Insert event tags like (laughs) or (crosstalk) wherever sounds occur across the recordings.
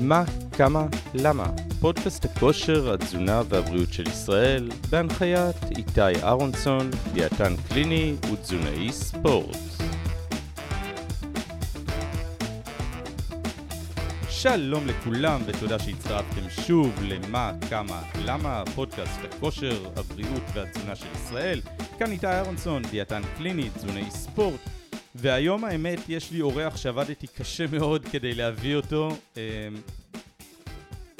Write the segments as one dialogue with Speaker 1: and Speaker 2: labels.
Speaker 1: מה, כמה, למה? פודקאסט הכושר, התזונה והבריאות של ישראל, בהנחיית איתי אהרונסון, דיאטן קליני ותזונאי ספורט. שלום לכולם ותודה שהצטרפתם שוב למה, כמה, למה, פודקאסט הכושר, הבריאות והתזונה של ישראל. כאן איתי אהרונסון, דיאטן קליני, תזונאי ספורט. והיום האמת יש לי אורח שעבדתי קשה מאוד כדי להביא אותו. אמ,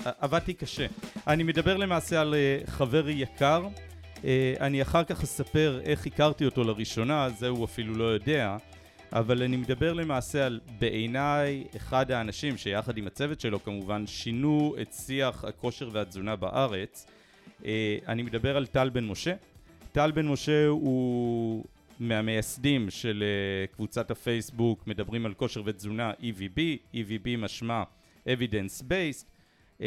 Speaker 1: עבדתי קשה. אני מדבר למעשה על אה, חבר יקר. אה, אני אחר כך אספר איך הכרתי אותו לראשונה, זה הוא אפילו לא יודע. אבל אני מדבר למעשה על בעיניי אחד האנשים שיחד עם הצוות שלו כמובן שינו את שיח הכושר והתזונה בארץ. אה, אני מדבר על טל בן משה. טל בן משה הוא מהמייסדים של uh, קבוצת הפייסבוק מדברים על כושר ותזונה EVB, EVB משמע Evidence Based. Uh,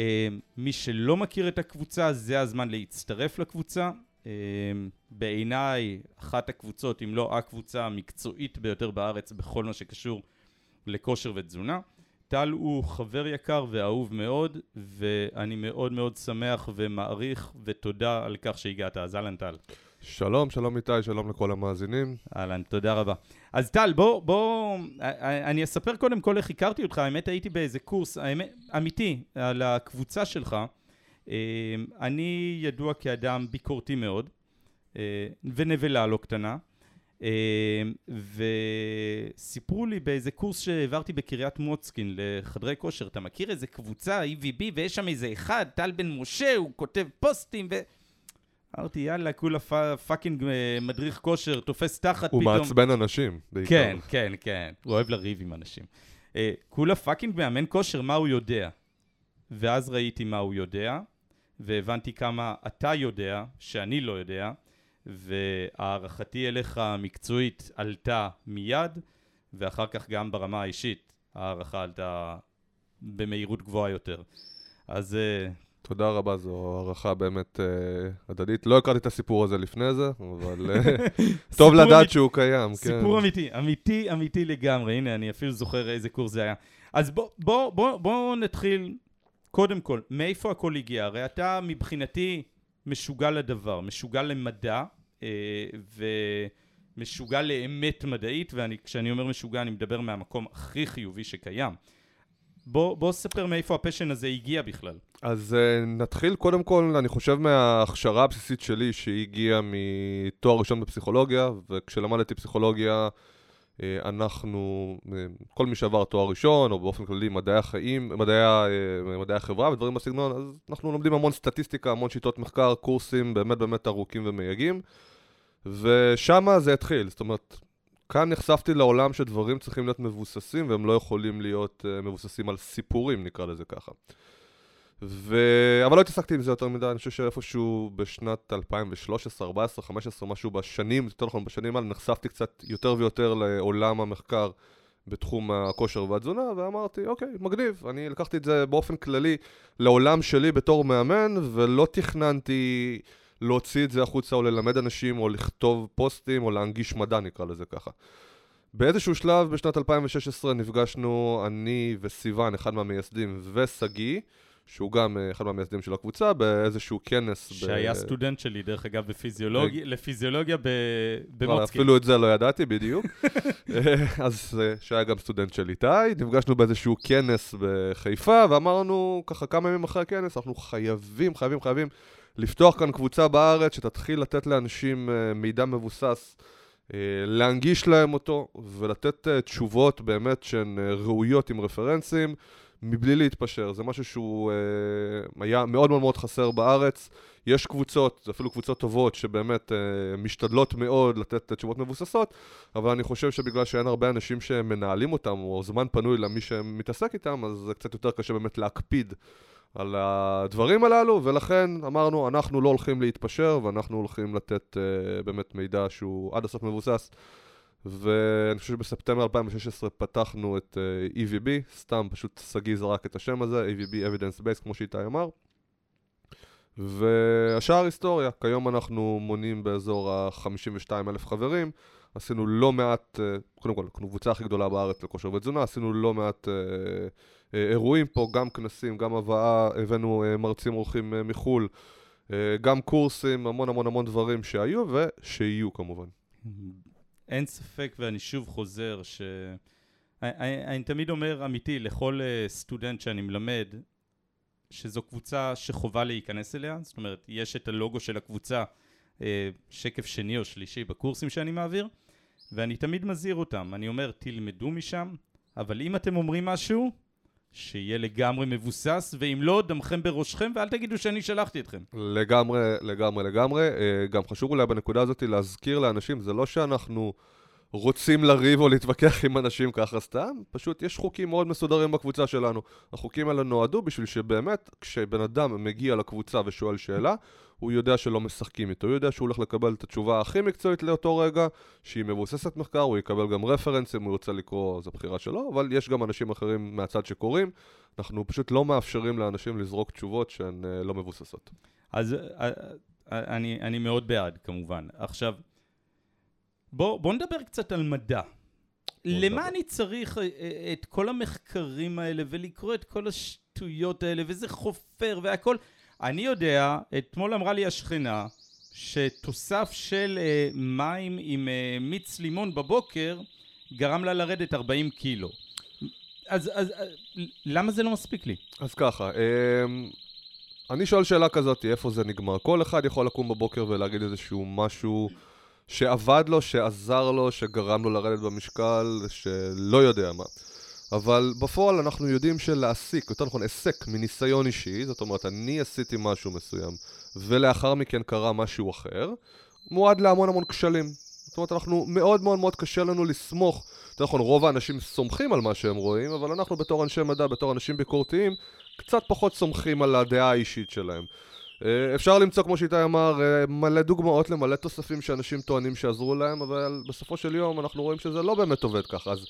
Speaker 1: מי שלא מכיר את הקבוצה זה הזמן להצטרף לקבוצה. Uh, בעיניי אחת הקבוצות אם לא הקבוצה המקצועית ביותר בארץ בכל מה שקשור לכושר ותזונה. טל הוא חבר יקר ואהוב מאוד ואני מאוד מאוד שמח ומעריך ותודה על כך שהגעת אז אהלן טל
Speaker 2: שלום, שלום איתי, שלום לכל המאזינים.
Speaker 1: אהלן, תודה רבה. אז טל, בוא, בוא, אני אספר קודם כל איך הכרתי אותך, האמת הייתי באיזה קורס, האמת, אמיתי, על הקבוצה שלך. אה, אני ידוע כאדם ביקורתי מאוד, אה, ונבלה לא קטנה, אה, וסיפרו לי באיזה קורס שהעברתי בקריית מוצקין לחדרי כושר, אתה מכיר איזה קבוצה, EVB, ויש שם איזה אחד, טל בן משה, הוא כותב פוסטים, ו... אמרתי, יאללה, כולה fucking אה, מדריך כושר, תופס תחת
Speaker 2: פתאום. הוא מעצבן אנשים,
Speaker 1: בעיקר. כן, כן, כן. הוא אוהב לריב עם אנשים. אה, כולה fucking מאמן כושר, מה הוא יודע? ואז ראיתי מה הוא יודע, והבנתי כמה אתה יודע, שאני לא יודע, והערכתי אלייך המקצועית עלתה מיד, ואחר כך גם ברמה האישית, ההערכה עלתה במהירות גבוהה יותר. אז אה,
Speaker 2: תודה רבה, זו הערכה באמת אה, הדדית. לא הכרתי את הסיפור הזה לפני זה, אבל אה, (laughs) טוב לדעת. שהוא קיים.
Speaker 1: סיפור כן. סיפור אמיתי, אמיתי, אמיתי לגמרי. הנה, אני אפילו זוכר איזה קורס זה היה. אז בואו בוא, בוא, בוא נתחיל, קודם כל, מאיפה הכל הגיע? הרי אתה מבחינתי משוגע לדבר, משוגע למדע, אה, ומשוגע לאמת מדעית, וכשאני אומר משוגע אני מדבר מהמקום הכי חיובי שקיים. בוא, בוא ספר מאיפה הפשן הזה הגיע בכלל.
Speaker 2: אז uh, נתחיל קודם כל, אני חושב מההכשרה הבסיסית שלי, שהיא הגיעה מתואר ראשון בפסיכולוגיה, וכשלמדתי פסיכולוגיה, uh, אנחנו, uh, כל מי שעבר תואר ראשון, או באופן כללי מדעי החיים, מדעי, uh, מדעי החברה ודברים בסגנון, אז אנחנו לומדים המון סטטיסטיקה, המון שיטות מחקר, קורסים באמת באמת ארוכים ומייגעים, ושם זה התחיל, זאת אומרת... כאן נחשפתי לעולם שדברים צריכים להיות מבוססים והם לא יכולים להיות uh, מבוססים על סיפורים, נקרא לזה ככה. ו... אבל לא התעסקתי עם זה יותר מדי, אני חושב שאיפשהו בשנת 2013, 2014, 2015, משהו בשנים, יותר נכון בשנים האלה, נחשפתי קצת יותר ויותר לעולם המחקר בתחום הכושר והתזונה, ואמרתי, אוקיי, מגניב. אני לקחתי את זה באופן כללי לעולם שלי בתור מאמן, ולא תכננתי להוציא את זה החוצה או ללמד אנשים או לכתוב פוסטים או להנגיש מדע, נקרא לזה ככה. באיזשהו שלב בשנת 2016 נפגשנו אני וסיוון, אחד מהמייסדים, ושגיא, שהוא גם אה, אחד מהמייסדים של הקבוצה, באיזשהו כנס.
Speaker 1: שהיה ב... סטודנט שלי, דרך אגב, בפיזיולוגיה, לפיזיולוגיה במוצקין.
Speaker 2: אפילו את זה לא ידעתי בדיוק. (laughs) אה, אז אה, שהיה גם סטודנט של איתי, נפגשנו באיזשהו כנס בחיפה, ואמרנו, ככה כמה ימים אחרי הכנס, אנחנו חייבים, חייבים, חייבים לפתוח כאן קבוצה בארץ שתתחיל לתת לאנשים uh, מידע מבוסס, uh, להנגיש להם אותו ולתת uh, תשובות באמת שהן ראויות עם רפרנסים, מבלי להתפשר. זה משהו שהוא היה מאוד מאוד מאוד חסר בארץ. יש קבוצות, אפילו קבוצות טובות, שבאמת משתדלות מאוד לתת תשובות מבוססות, אבל אני חושב שבגלל שאין הרבה אנשים שמנהלים אותם, או זמן פנוי למי שמתעסק איתם, אז זה קצת יותר קשה באמת להקפיד. על הדברים הללו, ולכן אמרנו, אנחנו לא הולכים להתפשר, ואנחנו הולכים לתת uh, באמת מידע שהוא עד הסוף מבוסס. ואני חושב שבספטמבר 2016 פתחנו את uh, EVB, סתם פשוט שגיא זרק את השם הזה, EVB Evidence Base, כמו שאיתי אמר. והשאר היסטוריה, כיום אנחנו מונים באזור ה-52 אלף חברים, עשינו לא מעט, uh, קודם כל, קבוצה הכי גדולה בארץ לכושר ותזונה, עשינו לא מעט uh, אירועים פה, גם כנסים, גם הבאה, הבאנו מרצים אורחים מחו"ל, גם קורסים, המון המון המון דברים שהיו ושיהיו כמובן.
Speaker 1: אין ספק, ואני שוב חוזר, ש... אני, אני תמיד אומר אמיתי לכל סטודנט שאני מלמד, שזו קבוצה שחובה להיכנס אליה, זאת אומרת, יש את הלוגו של הקבוצה, שקף שני או שלישי בקורסים שאני מעביר, ואני תמיד מזהיר אותם, אני אומר, תלמדו משם, אבל אם אתם אומרים משהו, שיהיה לגמרי מבוסס, ואם לא, דמכם בראשכם, ואל תגידו שאני שלחתי אתכם.
Speaker 2: לגמרי, לגמרי, לגמרי. אה, גם חשוב אולי בנקודה הזאת להזכיר לאנשים, זה לא שאנחנו רוצים לריב או להתווכח עם אנשים ככה סתם, פשוט יש חוקים מאוד מסודרים בקבוצה שלנו. החוקים האלה נועדו בשביל שבאמת, כשבן אדם מגיע לקבוצה ושואל שאלה, הוא יודע שלא משחקים איתו, הוא יודע שהוא הולך לקבל את התשובה הכי מקצועית לאותו רגע, שהיא מבוססת מחקר, הוא יקבל גם רפרנס אם הוא ירצה לקרוא, זו בחירה שלו, אבל יש גם אנשים אחרים מהצד שקוראים, אנחנו פשוט לא מאפשרים לאנשים לזרוק תשובות שהן uh, לא מבוססות.
Speaker 1: אז uh, אני, אני מאוד בעד, כמובן. עכשיו, בוא, בוא נדבר קצת על מדע. למה. אני צריך את כל המחקרים האלה ולקרוא את כל השטויות האלה, וזה חופר והכל? אני יודע, אתמול אמרה לי השכנה, שתוסף של uh, מים עם uh, מיץ לימון בבוקר גרם לה לרדת 40 קילו. אז, אז למה זה לא מספיק לי?
Speaker 2: אז ככה, um, אני שואל שאלה כזאת, איפה זה נגמר? כל אחד יכול לקום בבוקר ולהגיד איזשהו משהו שעבד לו, שעזר לו, שגרם לו לרדת במשקל, שלא יודע מה. אבל בפועל אנחנו יודעים שלהסיק, יותר נכון הסק מניסיון אישי, זאת אומרת אני עשיתי משהו מסוים ולאחר מכן קרה משהו אחר, מועד להמון המון כשלים. זאת אומרת אנחנו מאוד מאוד מאוד קשה לנו לסמוך, יותר נכון רוב האנשים סומכים על מה שהם רואים, אבל אנחנו בתור אנשי מדע, בתור אנשים ביקורתיים, קצת פחות סומכים על הדעה האישית שלהם. אה, אפשר למצוא, כמו שאיתי אמר, אה, מלא דוגמאות למלא תוספים שאנשים טוענים שעזרו להם, אבל בסופו של יום אנחנו רואים שזה לא באמת עובד ככה. אז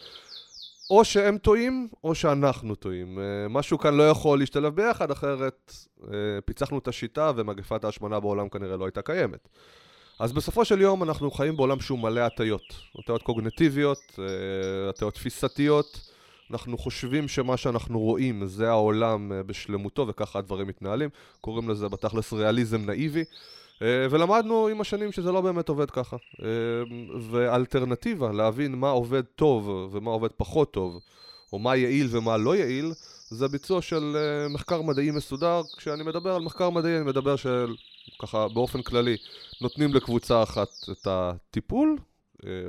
Speaker 2: או שהם טועים, או שאנחנו טועים. אה, משהו כאן לא יכול להשתלב ביחד, אחרת אה, פיצחנו את השיטה ומגפת ההשמנה בעולם כנראה לא הייתה קיימת. אז בסופו של יום אנחנו חיים בעולם שהוא מלא הטיות. הטיות קוגנטיביות, אה, הטיות תפיסתיות. אנחנו חושבים שמה שאנחנו רואים זה העולם בשלמותו וככה הדברים מתנהלים. קוראים לזה בתכלס ריאליזם נאיבי. אה, ולמדנו עם השנים שזה לא באמת עובד ככה. אה, ואלטרנטיבה, להבין מה עובד טוב ומה עובד פחות טוב, או מה יעיל ומה לא יעיל, זה ביצוע של אה, מחקר מדעי מסודר. כשאני מדבר על מחקר מדעי, אני מדבר של, ככה באופן כללי, נותנים לקבוצה אחת את הטיפול,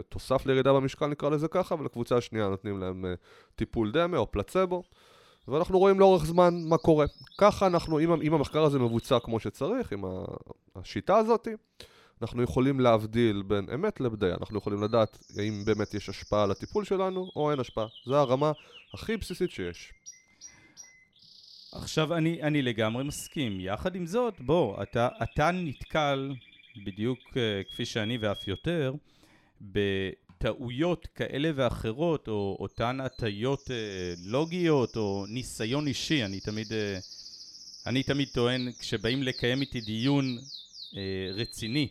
Speaker 2: תוסף לירידה במשקל נקרא לזה ככה, ולקבוצה השנייה נותנים להם טיפול דמה או פלצבו. ואנחנו רואים לאורך זמן מה קורה. ככה אנחנו, אם, אם המחקר הזה מבוצע כמו שצריך, עם השיטה הזאת, אנחנו יכולים להבדיל בין אמת לבדיה. אנחנו יכולים לדעת האם באמת יש השפעה על הטיפול שלנו או אין השפעה. זו הרמה הכי בסיסית שיש.
Speaker 1: עכשיו, אני, אני לגמרי מסכים. יחד עם זאת, בוא, אתה, אתה נתקל, בדיוק uh, כפי שאני ואף יותר, טעויות כאלה ואחרות, או אותן הטיות אה, לוגיות, או ניסיון אישי, אני תמיד, אה, אני תמיד טוען, כשבאים לקיים איתי דיון אה, רציני,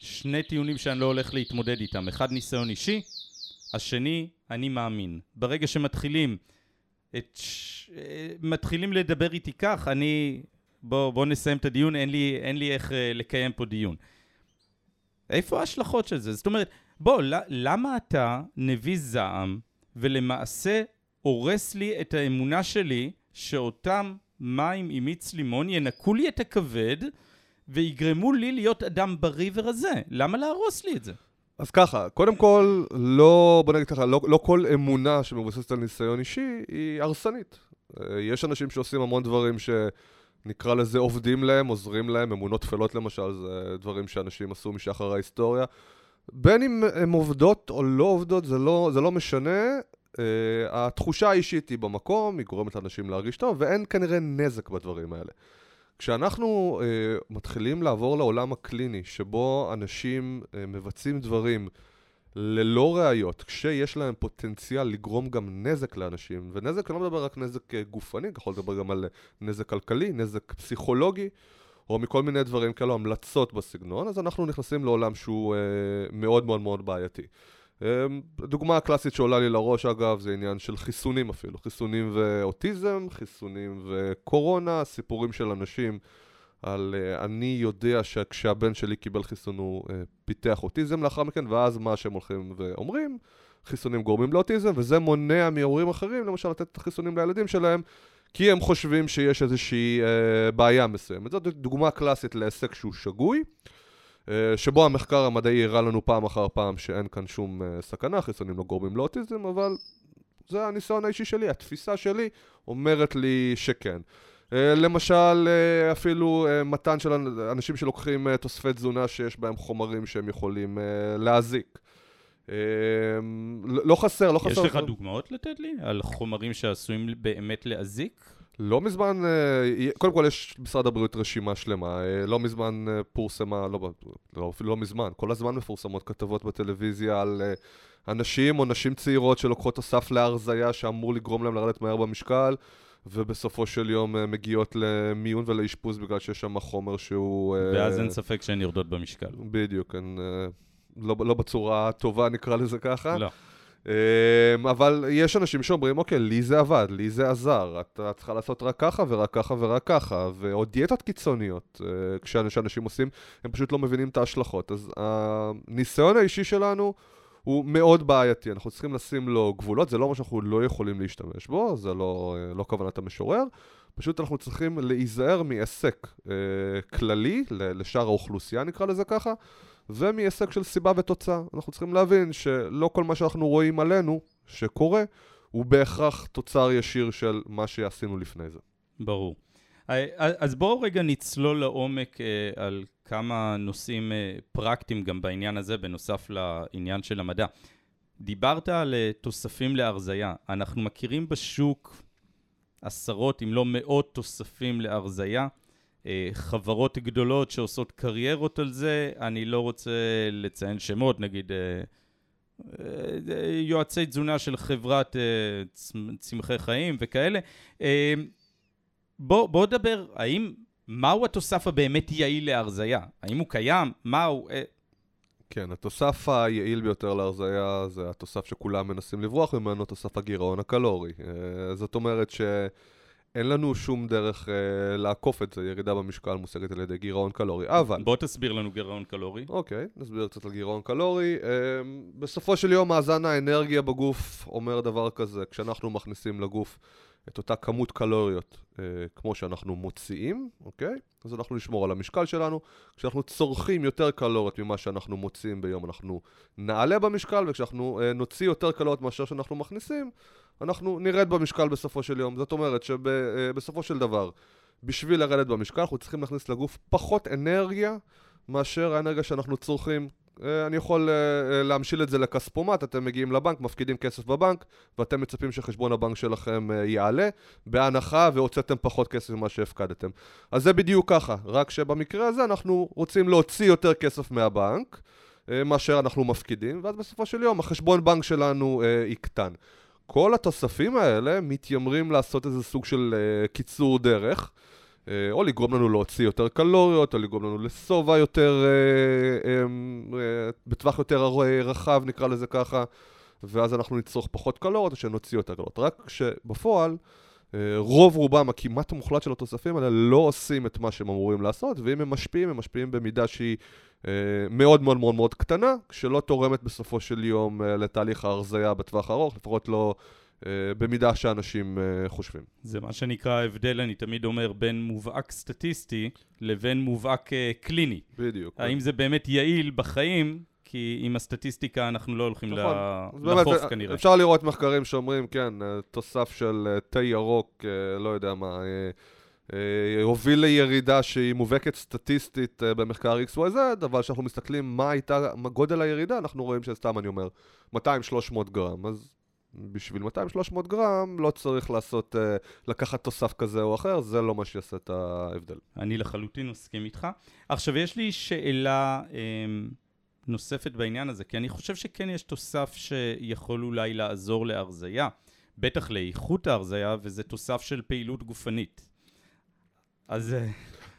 Speaker 1: שני טיעונים שאני לא הולך להתמודד איתם, אחד ניסיון אישי, השני, אני מאמין. ברגע שמתחילים את, אה, מתחילים לדבר איתי כך, אני, בוא, בוא נסיים את הדיון, אין לי, אין לי איך אה, לקיים פה דיון. איפה ההשלכות של זה? זאת אומרת, בוא, למה אתה נביא זעם ולמעשה הורס לי את האמונה שלי שאותם מים עם מיץ לימון ינקו לי את הכבד ויגרמו לי להיות אדם בריא ורזה? למה להרוס לי את זה?
Speaker 2: אז ככה, קודם כל, לא, בוא נגיד ככה, לא, לא כל אמונה שמבוססת על ניסיון אישי היא הרסנית. אה, יש אנשים שעושים המון דברים שנקרא לזה עובדים להם, עוזרים להם, אמונות טפלות למשל, זה דברים שאנשים עשו משחר ההיסטוריה. בין אם הן עובדות או לא עובדות, זה לא, זה לא משנה. Uh, התחושה האישית היא במקום, היא גורמת לאנשים להרגיש טוב, ואין כנראה נזק בדברים האלה. כשאנחנו uh, מתחילים לעבור לעולם הקליני, שבו אנשים uh, מבצעים דברים ללא ראיות, כשיש להם פוטנציאל לגרום גם נזק לאנשים, ונזק, אני לא מדבר רק נזק גופני, אני יכול לדבר גם על נזק כלכלי, נזק פסיכולוגי, או מכל מיני דברים כאלו, המלצות בסגנון, אז אנחנו נכנסים לעולם שהוא אה, מאוד מאוד מאוד בעייתי. אמ, דוגמה הקלאסית שעולה לי לראש אגב זה עניין של חיסונים אפילו, חיסונים ואוטיזם, חיסונים וקורונה, סיפורים של אנשים על uh, אני יודע שכשהבן שלי קיבל חיסון הוא uh, פיתח אוטיזם לאחר מכן ואז מה שהם הולכים ואומרים, חיסונים גורמים לאוטיזם וזה מונע מהורים אחרים למשל לתת את החיסונים לילדים שלהם כי הם חושבים שיש איזושהי uh, בעיה מסוימת. זאת דוגמה קלאסית להישג שהוא שגוי. אה, שבו המחקר המדעי הראה לנו פעם אחר פעם שאין כאן שום אה, סכנה, חיסונים לא גורמים לאוטיזם, אבל זה הניסיון האישי שלי, התפיסה שלי אומרת לי שכן. אה, למשל, אפילו מתן של אנשים שלוקחים תוספי תזונה שיש בהם חומרים שהם יכולים להזיק. לא חסר, לא חסר.
Speaker 1: יש לך דוגמאות לתת לי על חומרים שעשויים באמת להזיק?
Speaker 2: לא מזמן, אה, קודם כל יש משרד הבריאות רשימה שלמה, אה, לא מזמן אה, פורסמה, לא, לא, לא מזמן, כל הזמן מפורסמות כתבות בטלוויזיה על אנשים או נשים צעירות שלוקחות תוסף להרזייה שאמור לגרום להם לרדת מהר במשקל ובסופו של יום מגיעות למיון ולאשפוז בגלל שיש שם חומר שהוא...
Speaker 1: ואז אין ספק שהן יורדות במשקל.
Speaker 2: בדיוק, הן לא, לא בצורה הטובה נקרא לזה ככה.
Speaker 1: לא.
Speaker 2: אמ, אבל יש אנשים שאומרים, אוקיי, לי זה עבד, לי זה עזר, אתה צריכה לעשות רק ככה ורק ככה ורק ככה, או דיאטות קיצוניות, אה, כשאנשים עושים, הם פשוט לא מבינים את ההשלכות. אז הניסיון האישי שלנו הוא מאוד בעייתי, אנחנו צריכים לשים לו גבולות, זה לא מה שאנחנו לא יכולים להשתמש בו, זה לא, אה, לא כוונת המשורר, פשוט אנחנו צריכים להיזהר מעסק אה, כללי, לשאר האוכלוסייה נקרא לזה ככה, ומהישג של סיבה ותוצאה. אנחנו צריכים להבין שלא כל מה שאנחנו רואים עלינו, שקורה, הוא בהכרח תוצר ישיר של מה שעשינו לפני זה.
Speaker 1: ברור. אז בואו רגע נצלול לעומק אה, על כמה נושאים אה, פרקטיים גם בעניין הזה, בנוסף לעניין של המדע. דיברת על אה, תוספים להרזייה. אנחנו מכירים בשוק עשרות אם לא מאות תוספים להרזייה. אה, חברות גדולות שעושות קריירות על זה, אני לא רוצה לציין שמות, נגיד אה, אה, יועצי תזונה של חברת צמחי חיים וכאלה. בוא, בוא נדבר, האם, מהו התוסף הבאמת יעיל להרזייה? האם הוא קיים? מהו?
Speaker 2: כן, התוסף היעיל ביותר להרזייה זה התוסף שכולם מנסים לברוח ממנו, תוסף הגירעון הקלורי. זאת אומרת ש... אין לנו שום דרך אה, לעקוף את זה, ירידה במשקל מושגת על ידי גירעון קלורי, אבל...
Speaker 1: בוא תסביר לנו גירעון קלורי.
Speaker 2: אוקיי, נסביר קצת על גירעון קלורי. אה, בסופו של יום מאזן האנרגיה בגוף אומר דבר כזה, כשאנחנו מכניסים לגוף את אותה כמות קלוריות אה, כמו שאנחנו מוציאים, אוקיי? אז אנחנו נשמור על המשקל שלנו. כשאנחנו צורכים יותר קלוריות ממה שאנחנו מוציאים ביום, אנחנו נעלה במשקל, וכשאנחנו אה, נוציא יותר קלוריות מאשר שאנחנו מכניסים, אנחנו נרד במשקל בסופו של יום. זאת אומרת שבסופו של דבר, בשביל לרדת במשקל, אנחנו צריכים להכניס לגוף פחות אנרגיה מאשר האנרגיה שאנחנו צורכים. אה, אני יכול אה, אה, להמשיל את זה לכספומט, אתם מגיעים לבנק, מפקידים כסף בבנק, ואתם מצפים שחשבון הבנק שלכם יעלה, בהנחה והוצאתם פחות כסף ממה שהפקדתם. אז זה בדיוק ככה, רק שבמקרה הזה אנחנו רוצים להוציא יותר כסף מהבנק, מאשר אנחנו מפקידים, ואז בסופו של יום החשבון בנק שלנו יקטן. כל התוספים האלה מתיימרים לעשות איזה סוג של קיצור דרך, או לגרום לנו להוציא יותר קלוריות, או לגרום לנו לשובע יותר, um, uh, בטווח יותר רחב, נקרא לזה ככה, ואז אנחנו נצרוך פחות קלוריות, או שנוציא יותר קלוריות. רק שבפועל, רוב רובם, הכמעט המוחלט של התוספים האלה, לא עושים את מה שהם אמורים לעשות, ואם הם משפיעים, הם משפיעים במידה שהיא... אה, מאוד מאוד מאוד מאוד קטנה, שלא תורמת בסופו של יום אה, לתהליך ההרזייה בטווח הארוך, לפחות לא אה, במידה שאנשים חושבים.
Speaker 1: זה מה שנקרא ההבדל, אני תמיד אומר, בין מובהק סטטיסטי לבין מובהק קליני.
Speaker 2: בדיוק.
Speaker 1: האם זה באמת יעיל בחיים? כי עם הסטטיסטיקה אנחנו לא הולכים נכון. לחוף כנראה.
Speaker 2: אפשר לראות מחקרים שאומרים, כן, תוסף של תה ירוק, לא יודע מה, אה, הוביל לירידה שהיא מובהקת סטטיסטית אה, במחקר XYZ, אבל כשאנחנו מסתכלים מה הייתה, מה גודל הירידה, אנחנו רואים שסתם אני אומר, 200-300 גרם. אז בשביל 200-300 גרם לא צריך לעשות, אה, לקחת תוסף כזה או אחר, זה לא מה שיעשה את ההבדל.
Speaker 1: אני לחלוטין מסכים איתך. עכשיו, יש לי שאלה נוספת בעניין הזה, כי אני חושב שכן יש תוסף שיכול אולי לעזור להרזייה, בטח לאיכות ההרזייה, וזה תוסף של פעילות גופנית. אז... אה,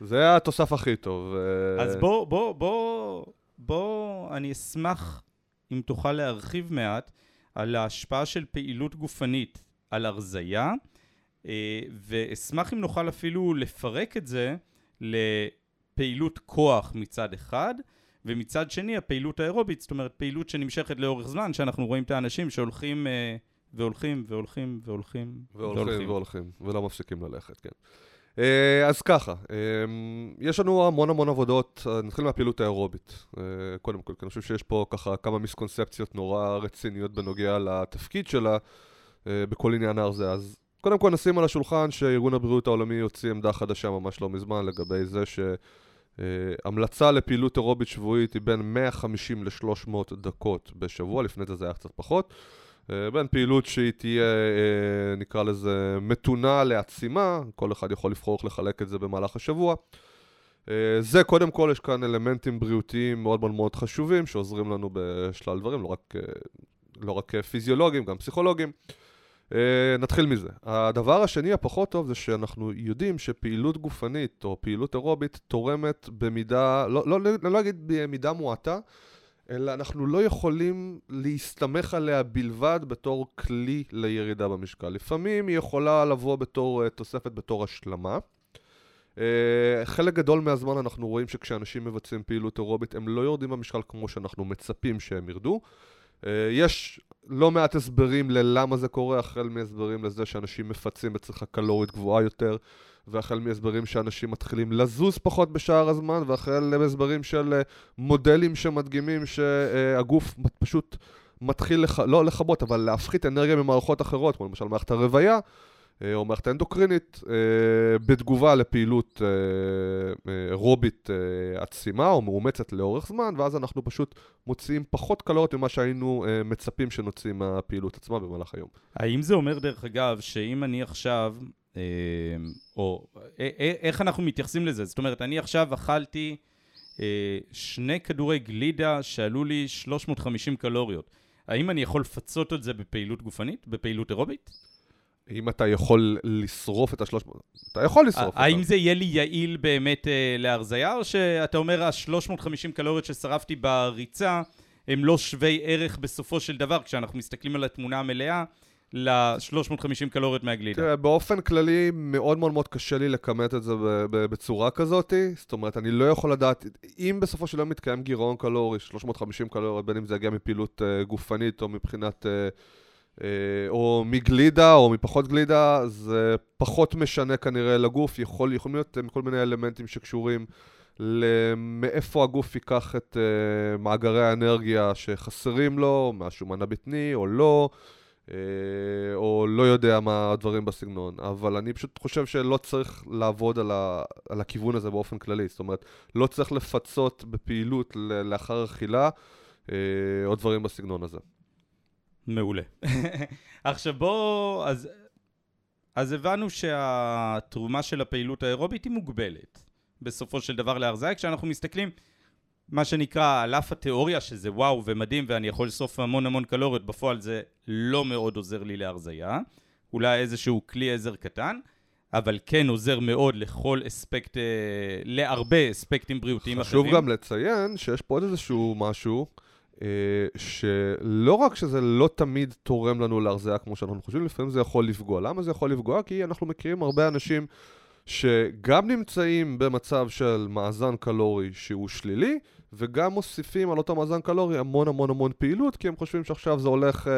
Speaker 2: זה התוסף הכי טוב.
Speaker 1: אה. אז בוא, בוא, בוא, בוא, אני אשמח אם תוכל להרחיב מעט על ההשפעה של פעילות גופנית על הרזייה, אה, ואשמח אם נוכל אפילו לפרק את זה לפעילות כוח מצד אחד, ומצד שני הפעילות האירובית, זאת אומרת פעילות שנמשכת לאורך זמן, שאנחנו רואים את האנשים שהולכים אה, והולכים והולכים והולכים
Speaker 2: והולכים והולכים, ולא מפסיקים ללכת, כן. אה, אז ככה, יש לנו המון המון עבודות, נתחיל מהפעילות האירובית, קודם כל, כי אני חושב שיש פה ככה כמה מיסקונספציות נורא רציניות בנוגע לתפקיד שלה בכל עניין ההרזה. אז קודם כל נשים על השולחן שארגון הבריאות העולמי הוציא עמדה חדשה ממש לא מזמן לגבי זה שהמלצה לפעילות אירובית שבועית היא בין 150 ל-300 דקות בשבוע, לפני זה זה היה קצת פחות. אה, בין פעילות שהיא תהיה, אה, נקרא לזה, מתונה לעצימה, כל אחד יכול לבחור איך לחלק את זה במהלך השבוע. אה, זה קודם כל, יש כאן אלמנטים בריאותיים מאוד מאוד מאוד חשובים שעוזרים לנו בשלל דברים, לא רק, לא רק פיזיולוגיים, גם פסיכולוגיים. Uh, נתחיל מזה. הדבר השני הפחות טוב זה שאנחנו יודעים שפעילות גופנית או פעילות אירובית תורמת במידה, לא, לא, לא, לא להגיד במידה מועטה, אלא אנחנו לא יכולים להסתמך עליה בלבד בתור כלי לירידה במשקל. לפעמים היא יכולה לבוא בתור uh, תוספת, בתור השלמה. Uh, חלק גדול מהזמן אנחנו רואים שכשאנשים מבצעים פעילות אירובית הם לא יורדים במשקל כמו שאנחנו מצפים שהם ירדו. Uh, יש לא מעט הסברים ללמה זה קורה, החל מהסברים לזה שאנשים מפצים בצריכה קלורית גבוהה יותר, והחל מהסברים שאנשים מתחילים לזוז פחות בשאר הזמן, והחל מהסברים של אה, מודלים שמדגימים שהגוף פשוט מתחיל, לח... לא לכבות, אבל להפחית אנרגיה ממערכות אחרות, כמו למשל מערכת הרוויה. אה, או מערכת האנדוקרינית, אה, בתגובה לפעילות אירובית עצימה או מאומצת לאורך זמן, ואז אנחנו פשוט מוציאים פחות קלוריות ממה שהיינו מצפים שנוציא מהפעילות עצמה במהלך היום.
Speaker 1: האם זה אומר, דרך אגב, שאם אני עכשיו, או איך אנחנו מתייחסים לזה? זאת אומרת, אני עכשיו אכלתי שני כדורי גלידה שעלו לי 350 קלוריות. האם אני יכול לפצות את זה בפעילות גופנית? בפעילות אירובית?
Speaker 2: אם אתה יכול לשרוף את השלוש... אתה יכול לשרוף אותם.
Speaker 1: האם זה יהיה לי יעיל באמת אה, להרזייה, או שאתה אומר, ה-350 קלוריות ששרפתי בריצה, הם לא שווי ערך בסופו של דבר, כשאנחנו מסתכלים על התמונה המלאה, ל-350 קלוריות מהגלידה?
Speaker 2: תראה, באופן כללי, מאוד מאוד מאוד קשה לי לכמת את זה בצורה כזאת. זאת אומרת, אני לא יכול לדעת, אם בסופו של יום מתקיים גירעון קלורי, 350 קלוריות, בין אם זה יגיע מפעילות uh, גופנית או מבחינת... Uh, אה, או מגלידה או מפחות גלידה, זה פחות משנה כנראה לגוף, יכול, יכולים להיות כל מיני אלמנטים שקשורים למאיפה הגוף ייקח את uh, מאגרי האנרגיה שחסרים לו, מהשומן הבטני או לא, uh, או לא יודע מה הדברים בסגנון. אבל אני פשוט חושב שלא צריך לעבוד על, ה, על הכיוון הזה באופן כללי. זאת אומרת, לא צריך לפצות בפעילות לאחר אכילה, או דברים בסגנון הזה.
Speaker 1: מעולה. (laughs) עכשיו בוא, אז, אז הבנו שהתרומה של הפעילות האירובית היא מוגבלת בסופו של דבר להרזיה, כשאנחנו מסתכלים מה שנקרא על אף התיאוריה שזה וואו ומדהים ואני יכול לשרוף המון המון קלוריות, בפועל זה לא מאוד עוזר לי להרזיה, אולי איזשהו כלי עזר קטן, אבל כן עוזר מאוד לכל אספקט, אה, להרבה אספקטים בריאותיים
Speaker 2: חשוב
Speaker 1: אחרים.
Speaker 2: חשוב גם לציין שיש פה עוד איזשהו משהו אה, שלא רק שזה לא תמיד תורם לנו להרזייה כמו שאנחנו חושבים, לפעמים זה יכול לפגוע. למה זה יכול לפגוע? כי אנחנו מכירים הרבה אנשים שגם נמצאים במצב של מאזן קלורי שהוא שלילי, וגם מוסיפים על אותו מאזן קלורי המון המון המון פעילות, כי הם חושבים שעכשיו זה הולך uh,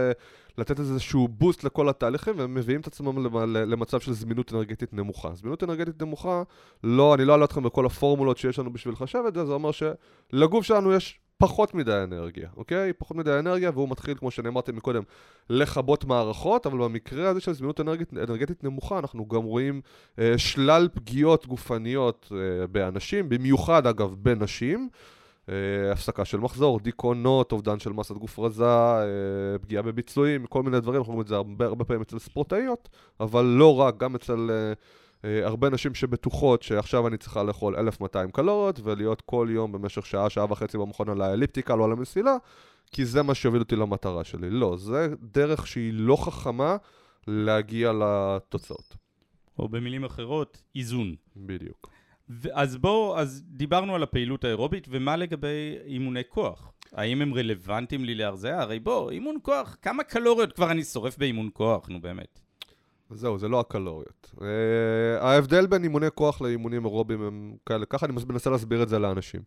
Speaker 2: לתת איזשהו בוסט לכל התהליכים, והם מביאים את עצמם למצב של זמינות אנרגטית נמוכה. זמינות אנרגטית נמוכה, לא, אני לא אעלה אתכם בכל הפורמולות שיש לנו בשביל לחשב את זה, זה אומר שלגוף שלנו יש פחות מדי אנרגיה, אוקיי? פחות מדי אנרגיה, והוא מתחיל, כמו שאני אמרתי מקודם, לכבות מערכות, אבל במקרה הזה של זמינות אנרגית, אנרגטית נמוכה, אנחנו גם רואים אה, שלל פגיעות גופניות אה, באנשים, במיוחד אגב בנשים. אה, הפסקה של מחזור, דיכאונות, אובדן של מסת גוף רזה, אה, פגיעה בביצועים, כל מיני דברים, אנחנו רואים את זה הרבה, הרבה פעמים אצל ספורטאיות, אבל לא רק, גם אצל... אה, הרבה נשים שבטוחות שעכשיו אני צריכה לאכול 1200 קלוריות ולהיות כל יום במשך שעה, שעה וחצי במכון על האליפטיקה, לא על המסילה, כי זה מה שיוביל אותי למטרה שלי. לא, זה דרך שהיא לא חכמה להגיע לתוצאות.
Speaker 1: או במילים אחרות, איזון.
Speaker 2: בדיוק.
Speaker 1: אז בואו, אז דיברנו על הפעילות האירובית, ומה לגבי אימוני כוח? האם הם רלוונטיים לי להרזייה? הרי בוא, אימון כוח, כמה קלוריות כבר אני שורף באימון כוח, נו באמת.
Speaker 2: זהו, זה לא הקלוריות. Uh, ההבדל בין אימוני כוח לאימונים אירובים הם כאלה, ככה אני מנסה להסביר את זה לאנשים.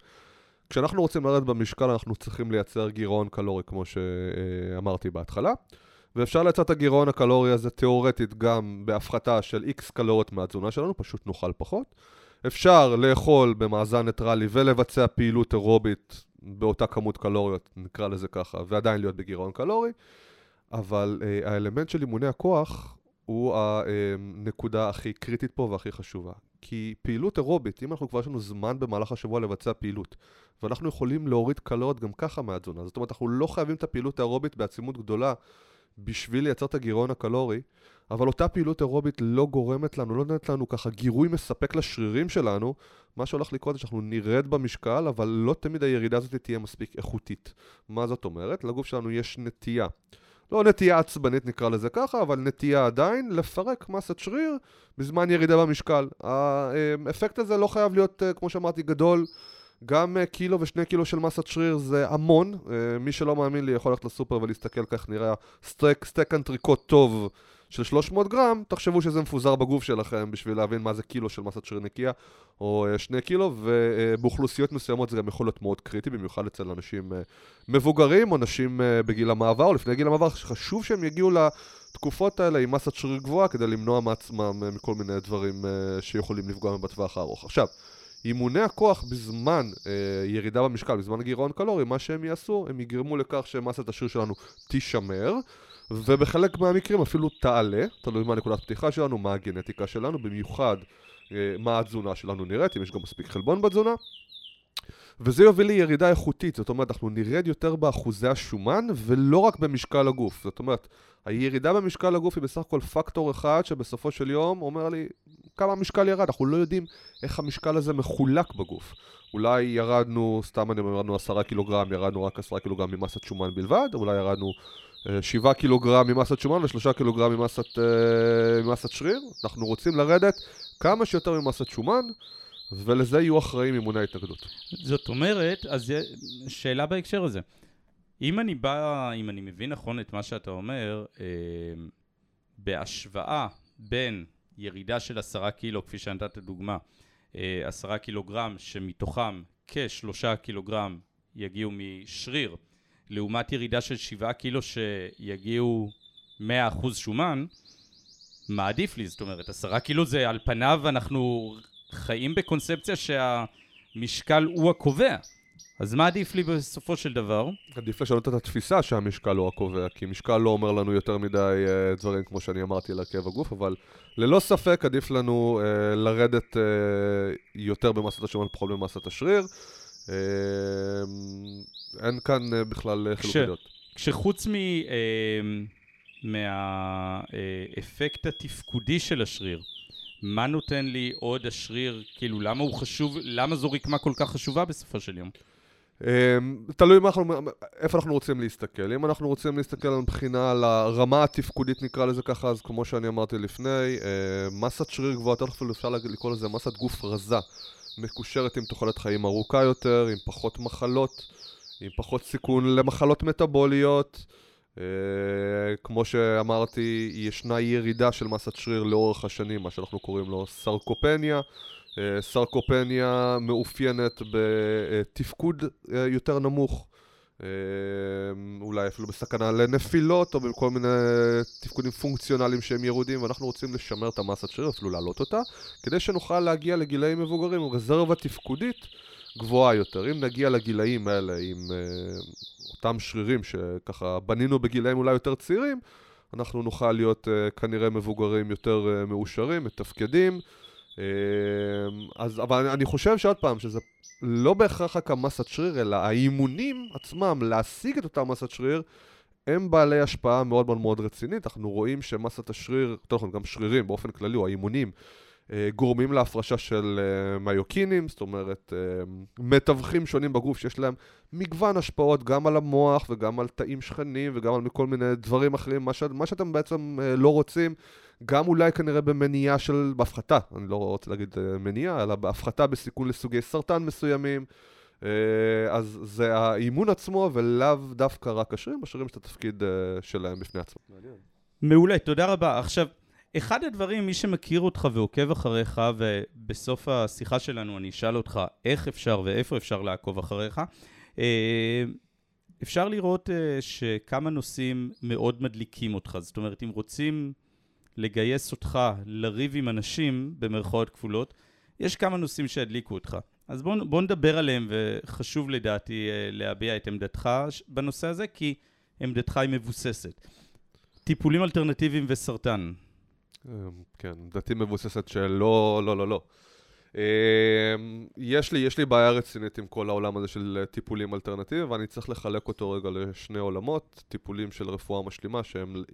Speaker 2: כשאנחנו רוצים לרדת במשקל, אנחנו צריכים לייצר גירעון קלורי, כמו שאמרתי בהתחלה. ואפשר לייצר את הגירעון הקלורי הזה תיאורטית גם בהפחתה של איקס קלוריות מהתזונה שלנו, פשוט נאכל פחות. אפשר לאכול במאזן ניטרלי ולבצע פעילות אירובית באותה כמות קלוריות, נקרא לזה ככה, ועדיין להיות בגירעון קלורי. אבל uh, האלמנט של אימוני הכוח הוא הנקודה הכי קריטית פה והכי חשובה. כי פעילות אירובית, אם אנחנו כבר יש לנו זמן במהלך השבוע לבצע פעילות, ואנחנו יכולים להוריד קלוריות גם ככה מהתזונה, זאת אומרת, אנחנו לא חייבים את הפעילות האירובית בעצימות גדולה בשביל לייצר את הגירעון הקלורי, אבל אותה פעילות אירובית לא גורמת לנו, לא נותנת לנו ככה גירוי מספק לשרירים שלנו, מה שהולך לקרות זה שאנחנו נרד במשקל, אבל לא תמיד הירידה הזאת תהיה מספיק איכותית. מה זאת אומרת? לגוף שלנו יש נטייה. לא נטייה עצבנית נקרא לזה ככה, אבל נטייה עדיין לפרק מסת שריר בזמן ירידה במשקל. האפקט הזה לא חייב להיות, אה, כמו שאמרתי, גדול. גם אה, קילו ושני קילו של מסת שריר זה המון. אה, מי שלא מאמין לי יכול ללכת לסופר ולהסתכל כך נראה סטייק, סטייק אנטריקוט טוב של 300 גרם, תחשבו שזה מפוזר בגוף שלכם בשביל להבין מה זה קילו של מסת שריר נקייה, או אה, שני קילו, ובאוכלוסיות מסוימות זה גם יכול להיות מאוד קריטי, במיוחד אצל אנשים מבוגרים, או אנשים בגיל המעבר, או לפני גיל המעבר, חשוב שהם יגיעו לתקופות האלה עם מסת שריר גבוהה, כדי למנוע מעצמם מכל מיני דברים שיכולים לפגוע מהם בטווח הארוך. עכשיו, אימוני הכוח בזמן אה, ירידה במשקל, בזמן גירעון קלורי, מה שהם יעשו, הם יגרמו לכך שמסת השריר שלנו תישמר, ובחלק מהמקרים אפילו תעלה, תלוי מה נקודת פתיחה שלנו, מה הגנטיקה שלנו, במיוחד אה, מה התזונה שלנו נראית, אם יש גם מספיק חלבון בתזונה. וזה יוביל לירידה איכותית, זאת אומרת, אנחנו נרד יותר באחוזי השומן ולא רק במשקל הגוף. זאת אומרת, הירידה במשקל הגוף היא בסך הכל פקטור אחד שבסופו של יום אומר לי כמה המשקל ירד, אנחנו לא יודעים איך המשקל הזה מחולק בגוף. אולי ירדנו, סתם אני אומר, ירדנו עשרה קילוגרם, ירדנו רק עשרה קילוגרם ממסת שומן בלבד, אולי ירדנו אה, שבעה קילוגרם ממסת שומן ושלושה קילוגרם ממסת, אה, ממסת שריר. אנחנו רוצים לרדת כמה שיותר ממסת שומן. ולזה יהיו אחראים אימוני ההתנגדות.
Speaker 1: זאת אומרת, אז שאלה בהקשר הזה. אם אני בא, אם אני מבין נכון את מה שאתה אומר, אה, בהשוואה בין ירידה של עשרה קילו, כפי שנתת דוגמה, אה, עשרה קילוגרם, שמתוכם כשלושה קילוגרם יגיעו משריר, לעומת ירידה של שבעה קילו שיגיעו מאה אחוז שומן, מה עדיף לי? זאת אומרת, עשרה קילו זה על פניו אנחנו חיים בקונספציה שהמשקל הוא הקובע. אז מה עדיף לי בסופו של דבר?
Speaker 2: עדיף לשנות את התפיסה שהמשקל הוא הקובע, כי משקל לא אומר לנו יותר מדי uh, דברים כמו שאני אמרתי על הרכב הגוף, אבל ללא ספק עדיף לנו uh, לרדת uh, יותר במסת השומן, פחות במסת השריר. Uh, אין כאן uh, בכלל חילוק דעות.
Speaker 1: כשחוץ מ... Uh, מהאפקט התפקודי של השריר, מה נותן לי עוד השריר, כאילו למה הוא חשוב, למה זו רקמה כל כך חשובה בסופו של יום?
Speaker 2: אמ, תלוי אנחנו, איפה אנחנו רוצים להסתכל. אם אנחנו רוצים להסתכל מבחינה על הרמה התפקודית נקרא לזה ככה, אז כמו שאני אמרתי לפני, אמ, מסת שריר גבוהה אפילו אפשר לקרוא לזה מסת גוף רזה, מקושרת עם תוחלת חיים ארוכה יותר, עם פחות מחלות, עם פחות סיכון למחלות מטאבוליות. Uh, כמו שאמרתי, ישנה ירידה של מסת שריר לאורך השנים, מה שאנחנו קוראים לו סרקופניה. Uh, סרקופניה מאופיינת בתפקוד uh, יותר נמוך, אולי אפילו בסכנה לנפילות או בכל מיני תפקודים פונקציונליים שהם ירודים, ואנחנו רוצים לשמר את המסת שריר, אפילו להעלות אותה, כדי שנוכל להגיע לגילאים מבוגרים עם רזרבה תפקודית גבוהה יותר. אם נגיע לגילאים האלה עם... Uh, אותם שרירים שככה בנינו בגילאים אולי יותר צעירים, אנחנו נוכל להיות uh, כנראה מבוגרים יותר uh, מאושרים, מתפקדים. Uh, אז, אבל אני חושב שעוד פעם, שזה לא בהכרח רק המסת שריר, אלא האימונים עצמם להשיג את אותה מסת שריר, הם בעלי השפעה מאוד מאוד מאוד רצינית. אנחנו רואים שמסת השריר, יותר נכון גם שרירים באופן כללי, או האימונים, אה, גורמים להפרשה של אה, מיוקינים, זאת אומרת, אה, מתווכים שונים בגוף שיש להם מגוון השפעות גם על המוח וגם על תאים שכנים וגם על כל מיני דברים אחרים, מה, ש... מה שאתם בעצם לא רוצים, גם אולי כנראה במניעה של, בהפחתה, אני לא רוצה להגיד מניעה, אלא בהפחתה בסיכון לסוגי סרטן מסוימים. אה, אז זה האימון עצמו ולאו דווקא רק השרירים, השרירים יש את התפקיד אה, שלהם בפני עצמם.
Speaker 1: מעולה, תודה רבה. עכשיו, אחד הדברים, מי שמכיר אותך ועוקב אחריך, ובסוף השיחה שלנו אני אשאל אותך איך אפשר ואיפה אפשר לעקוב אחריך, אה, אפשר לראות אה, שכמה נושאים מאוד מדליקים אותך. זאת אומרת, אם רוצים לגייס אותך לריב עם אנשים, במרכאות כפולות, יש כמה נושאים שידליקו אותך. אז בואו בוא נדבר עליהם, וחשוב לדעתי אה, להביע את עמדתך בנושא הזה, כי עמדתך היא מבוססת. טיפולים אלטרנטיביים וסרטן.
Speaker 2: אמ, כן, עמדתי מבוססת שלא, לא, לא, לא. אמ, יש לי, יש לי בעיה רצינית עם כל העולם הזה של טיפולים אלטרנטיביים, ואני צריך לחלק אותו רגע לשני עולמות, טיפולים של רפואה משלימה, שהם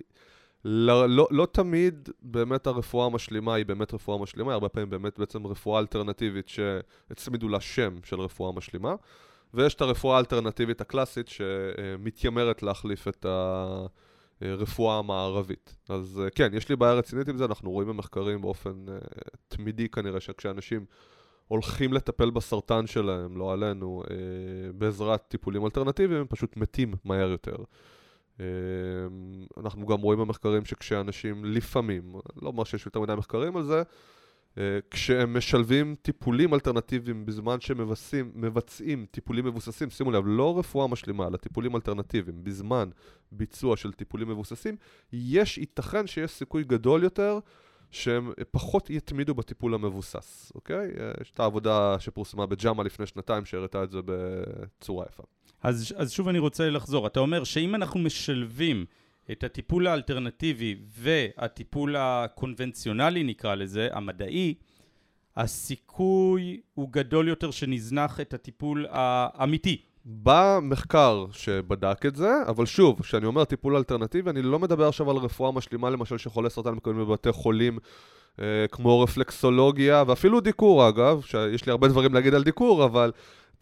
Speaker 2: לא, לא, לא תמיד באמת הרפואה המשלימה היא באמת רפואה משלימה, הרבה פעמים באמת בעצם רפואה אלטרנטיבית שהצמידו לה שם של רפואה משלימה, ויש את הרפואה האלטרנטיבית הקלאסית שמתיימרת להחליף את הרפואה המערבית. אז כן, יש לי בעיה רצינית עם זה, אנחנו רואים במחקרים באופן uh, תמידי כנראה שכשאנשים הולכים לטפל בסרטן שלהם, לא עלינו, uh, בעזרת טיפולים אלטרנטיביים, הם פשוט מתים מהר יותר. אמ, אנחנו גם רואים במחקרים שכשאנשים לפעמים, לא אומר שיש יותר מדי מחקרים על זה, אה, כשהם משלבים טיפולים אלטרנטיביים בזמן שהם מבצעים טיפולים מבוססים, שימו לב, לא רפואה משלימה, אלא טיפולים אלטרנטיביים, בזמן ביצוע של טיפולים מבוססים, יש ייתכן שיש סיכוי גדול יותר שהם פחות יתמידו בטיפול המבוסס, אוקיי? אה, יש את העבודה שפורסמה בג'אמה לפני שנתיים שהראתה את זה בצורה יפה.
Speaker 1: אז, אז שוב אני רוצה לחזור. אתה אומר שאם אנחנו משלבים את הטיפול האלטרנטיבי והטיפול הקונבנציונלי, נקרא לזה, המדעי, הסיכוי הוא גדול יותר שנזנח את הטיפול האמיתי.
Speaker 2: במחקר שבדק את זה, אבל שוב, כשאני אומר טיפול אלטרנטיבי, אני לא מדבר עכשיו על רפואה משלימה, למשל, שחולי סרטן מקבלים בבתי חולים, אה, כמו רפלקסולוגיה, ואפילו דיקור, אגב, שיש לי הרבה דברים להגיד על דיקור, אבל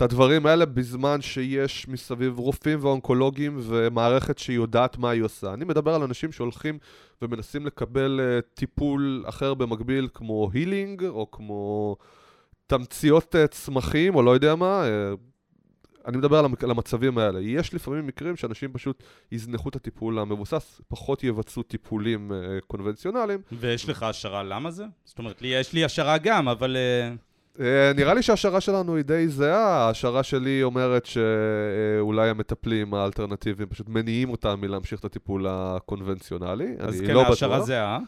Speaker 2: את הדברים האלה בזמן שיש מסביב רופאים ואונקולוגים ומערכת שיודעת מה היא עושה. אני מדבר על אנשים שהולכים ומנסים לקבל uh, טיפול אחר במקביל, כמו הילינג, או כמו תמציות uh, צמחים, או לא יודע מה. Uh, אני מדבר על המצבים האלה. יש לפעמים מקרים שאנשים פשוט יזנחו את הטיפול המבוסס, פחות יבצעו טיפולים uh, קונבנציונליים.
Speaker 1: ויש לך השערה למה זה? זאת אומרת, לי, יש לי השערה גם, אבל... Uh...
Speaker 2: אה, נראה לי שההשערה שלנו היא די זהה, ההשערה שלי אומרת שאולי המטפלים האלטרנטיביים פשוט מניעים אותם מלהמשיך את הטיפול הקונבנציולי.
Speaker 1: אז כן, לא ההשערה זהה.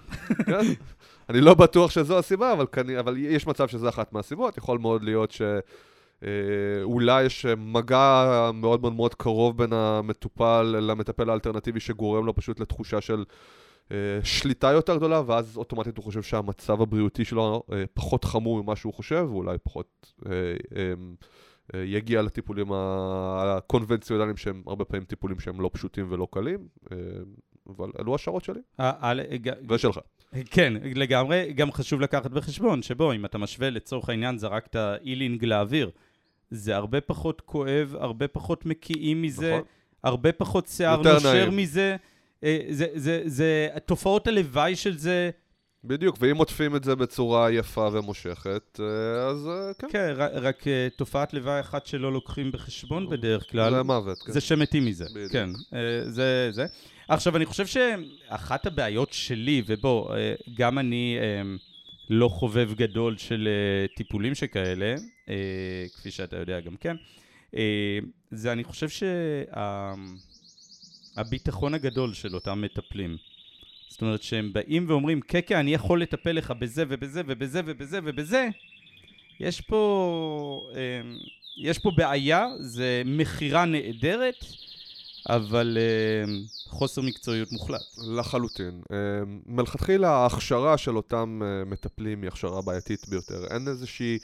Speaker 1: כן,
Speaker 2: אני לא בטוח שזו הסיבה, אבל, כני, אבל יש מצב שזו אחת מהסיבות, יכול מאוד להיות ש... אולי יש מגע מאוד מאוד מאוד קרוב בין המטופל למטפל האלטרנטיבי שגורם לו פשוט לתחושה של אה, שליטה יותר גדולה, ואז אוטומטית הוא חושב שהמצב הבריאותי שלו אה, פחות חמור ממה שהוא חושב, ואולי פחות אה, יגיע לטיפולים הקונבנציונליים שהם הרבה פעמים טיפולים שהם לא פשוטים ולא קלים, אבל אלו השערות שלי. ושלך.
Speaker 1: כן, לגמרי. גם חשוב לקחת בחשבון שבו, אם אתה משווה לצורך העניין זרקת אילינג לאוויר, זה הרבה פחות כואב, הרבה פחות מקיאים מזה, נכון. הרבה פחות שיער נושר נעים. מזה. אה, זה, זה, זה, תופעות הלוואי של זה...
Speaker 2: בדיוק, ואם עוטפים את זה בצורה יפה ומושכת, אה, אז אה, כן.
Speaker 1: כן, רק, רק תופעת לוואי אחת שלא לוקחים בחשבון בדרך כלל.
Speaker 2: זה מוות, כן.
Speaker 1: זה שמתים מזה, בדיוק. כן. זה, זה. עכשיו, אני חושב שאחת הבעיות שלי, ובוא, גם אני לא חובב גדול של טיפולים שכאלה, כפי שאתה יודע גם כן, זה אני חושב שה... הביטחון הגדול של אותם מטפלים. זאת אומרת שהם באים ואומרים, קקה, אני יכול לטפל לך בזה ובזה ובזה ובזה ובזה. יש פה, אמ, יש פה בעיה, זה מכירה נהדרת, אבל אמ, חוסר מקצועיות מוחלט.
Speaker 2: לחלוטין. אמ, מלכתחילה ההכשרה של אותם אה, מטפלים היא הכשרה בעייתית ביותר. אין איזושהי...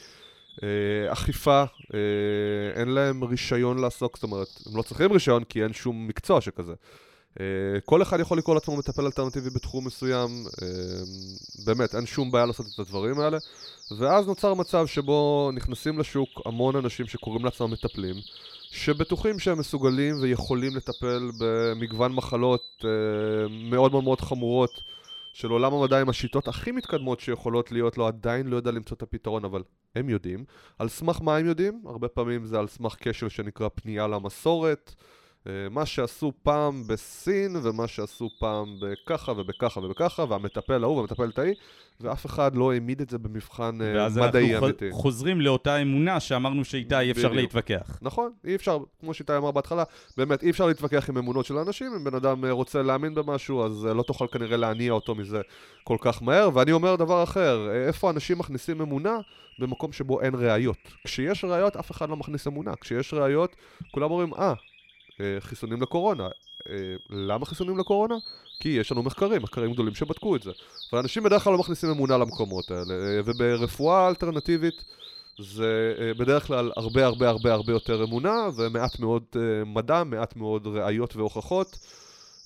Speaker 2: אה, אכיפה, אה, אין להם רישיון לעסוק, זאת אומרת, הם לא צריכים רישיון כי אין שום מקצוע שכזה. אה, כל אחד יכול לקרוא לעצמו מטפל אלטרנטיבי בתחום מסוים, באמת, אין שום בעיה לעשות את הדברים האלה. ואז נוצר מצב שבו נכנסים לשוק המון אנשים שקוראים לעצמם מטפלים, שבטוחים שהם מסוגלים ויכולים לטפל במגוון מחלות מאוד מאוד מאוד חמורות. של עולם המדע עם השיטות הכי מתקדמות שיכולות להיות לו, עדיין לא יודע למצוא את הפתרון, אבל הם יודעים. על סמך מה הם יודעים? הרבה פעמים זה על סמך כשל שנקרא פנייה למסורת. אה, מה שעשו פעם בסין, ומה שעשו פעם בככה ובככה ובככה, והמטפל ההוא והמטפל ההיא, ואף אחד לא העמיד את זה במבחן מדעי
Speaker 1: אמיתי.
Speaker 2: אמיתי.
Speaker 1: ואז אנחנו חוזרים לאותה אמונה שאמרנו שאיתה אי אפשר. להתווכח.
Speaker 2: נכון, אי אפשר, כמו שאיתי אמר בהתחלה, באמת אי אפשר להתווכח עם אמונות של אנשים, אם בן אדם אה, רוצה להאמין במשהו, אז אה, לא תוכל כנראה להניע אותו מזה כל כך מהר, ואני אומר דבר אחר, אה, איפה אנשים מכניסים אמונה? במקום שבו אין ראיות. כשיש ראיות, אף אחד לא מכניס אמונה. כשיש ראיות, כולם אומרים, אה, אה, חיסונים לקורונה. אה, למה חיסונים לקורונה? כי יש לנו מחקרים, מחקרים גדולים שבדקו את זה. ואנשים בדרך כלל לא מכניסים אמונה למקומות האלה, אה, וברפואה אלטרנטיבית זה אה, בדרך כלל הרבה הרבה הרבה הרבה יותר אמונה, ומעט מאוד אה, מדע, מעט מאוד ראיות והוכחות.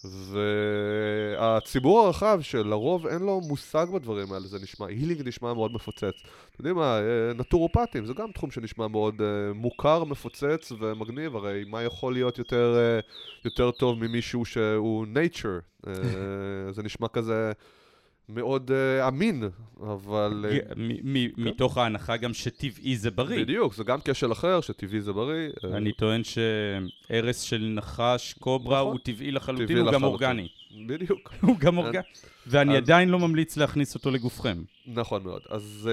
Speaker 2: והציבור הרחב, שלרוב אין לו מושג בדברים האלה, זה נשמע, הילינג נשמע מאוד מפוצץ. אתם יודעים מה, אה, נטורופטים, זה גם תחום שנשמע מאוד אה, מוכר, מפוצץ ומגניב, הרי מה יכול להיות יותר, אה, יותר טוב ממישהו שהוא nature? (laughs) זה נשמע כזה מאוד אה, אמין, אבל...
Speaker 1: מ- מ- מתוך ההנחה גם שטבעי זה בריא.
Speaker 2: בדיוק, זה גם כשל אחר, שטבעי זה בריא. אה,
Speaker 1: אני טוען שהרס של נחש, קוברה,
Speaker 2: נכון.
Speaker 1: הוא טבעי לחלוטין,
Speaker 2: טבעי
Speaker 1: הוא גם
Speaker 2: לחלוטין.
Speaker 1: אורגני.
Speaker 2: בדיוק. (laughs)
Speaker 1: הוא גם אורגני. ואני
Speaker 2: אז-
Speaker 1: עדיין לא ממליץ להכניס אותו לגופכם.
Speaker 2: נכון מאוד. אז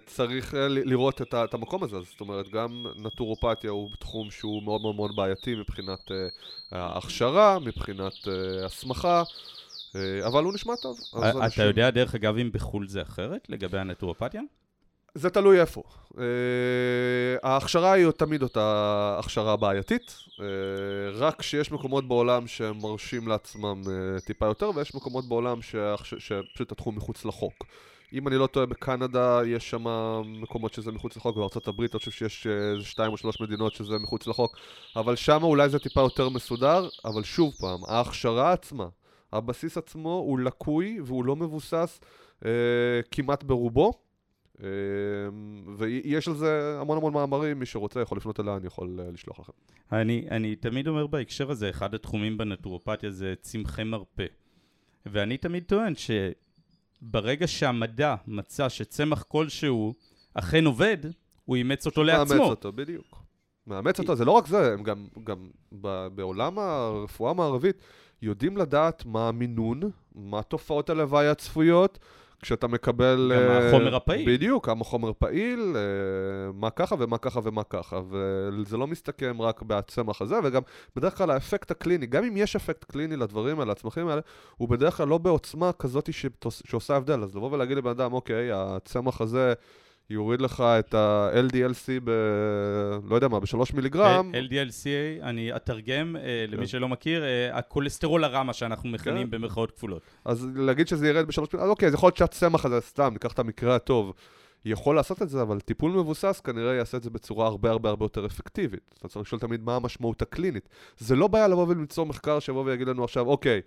Speaker 2: uh, צריך uh, ל- לראות את, ה- את המקום הזה. זאת אומרת, גם נטורופתיה הוא תחום שהוא מאוד מאוד מאוד בעייתי מבחינת uh, ההכשרה, מבחינת uh, הסמכה, uh, אבל הוא נשמע טוב. אז
Speaker 1: אתה
Speaker 2: אנשים-
Speaker 1: יודע, דרך אגב, אם בחו"ל זה אחרת, לגבי הנטורופתיה?
Speaker 2: זה תלוי איפה. Uh, ההכשרה היא תמיד אותה הכשרה בעייתית, uh, רק שיש מקומות בעולם שמרשים לעצמם uh, טיפה יותר, ויש מקומות בעולם שפשוט התחום מחוץ לחוק. אם אני לא טועה, בקנדה יש שם מקומות שזה מחוץ לחוק, ובארצות הברית אני חושב שיש אה, איזה שתיים או שלוש מדינות שזה מחוץ לחוק, אבל שם אולי זה טיפה יותר מסודר, אבל שוב פעם, ההכשרה עצמה, הבסיס עצמו הוא לקוי והוא לא מבוסס אה, כמעט ברובו. אה, ויש על זה המון המון מאמרים, מי שרוצה יכול לפנות אליי, אני יכול אה, לשלוח לכם.
Speaker 1: אני, אני תמיד אומר בהקשר הזה, אחד התחומים בנטורופתיה זה צמחי מרפא. ואני תמיד טוען שברגע שהמדע מצא שצמח כלשהו אכן עובד, הוא אימץ אותו לעצמו.
Speaker 2: מאמץ אותו, בדיוק. מאמץ אותו, זה לא רק זה, הם גם, גם ב- בעולם הרפואה המערבית יודעים לדעת מה המינון, מה תופעות הלוואי הצפויות, כשאתה מקבל...
Speaker 1: גם
Speaker 2: אה,
Speaker 1: החומר הפעיל.
Speaker 2: בדיוק, כמה חומר פעיל, אה, מה ככה ומה ככה ומה ככה, וזה לא מסתכם רק בצמח הזה, וגם בדרך כלל האפקט הקליני, גם אם יש אפקט קליני לדברים האלה, לצמחים האלה, הוא בדרך כלל לא בעוצמה כזאת שתוס- שעושה הבדל. אז לבוא ולהגיד לבן אדם, אוקיי, הצמח הזה... יוריד לך את ה-LDLC ב... לא יודע מה, בשלוש מיליגרם.
Speaker 1: LDLCA, אני אתרגם אה, למי
Speaker 2: כן.
Speaker 1: שלא מכיר, אה, הכולסטרול הרע, מה שאנחנו מכנים
Speaker 2: כן.
Speaker 1: במרכאות כפולות.
Speaker 2: אז להגיד שזה ירד בשלוש מיליגרם, אז אוקיי, אז יכול להיות שהצמח הזה, סתם, ניקח את המקרה הטוב, יכול לעשות את זה, אבל טיפול מבוסס כנראה יעשה את זה בצורה הרבה הרבה הרבה יותר אפקטיבית. אתה צריך לשאול תמיד מה המשמעות הקלינית. זה לא בעיה לבוא ולמצוא מחקר שיבוא ויגיד לנו עכשיו, אוקיי,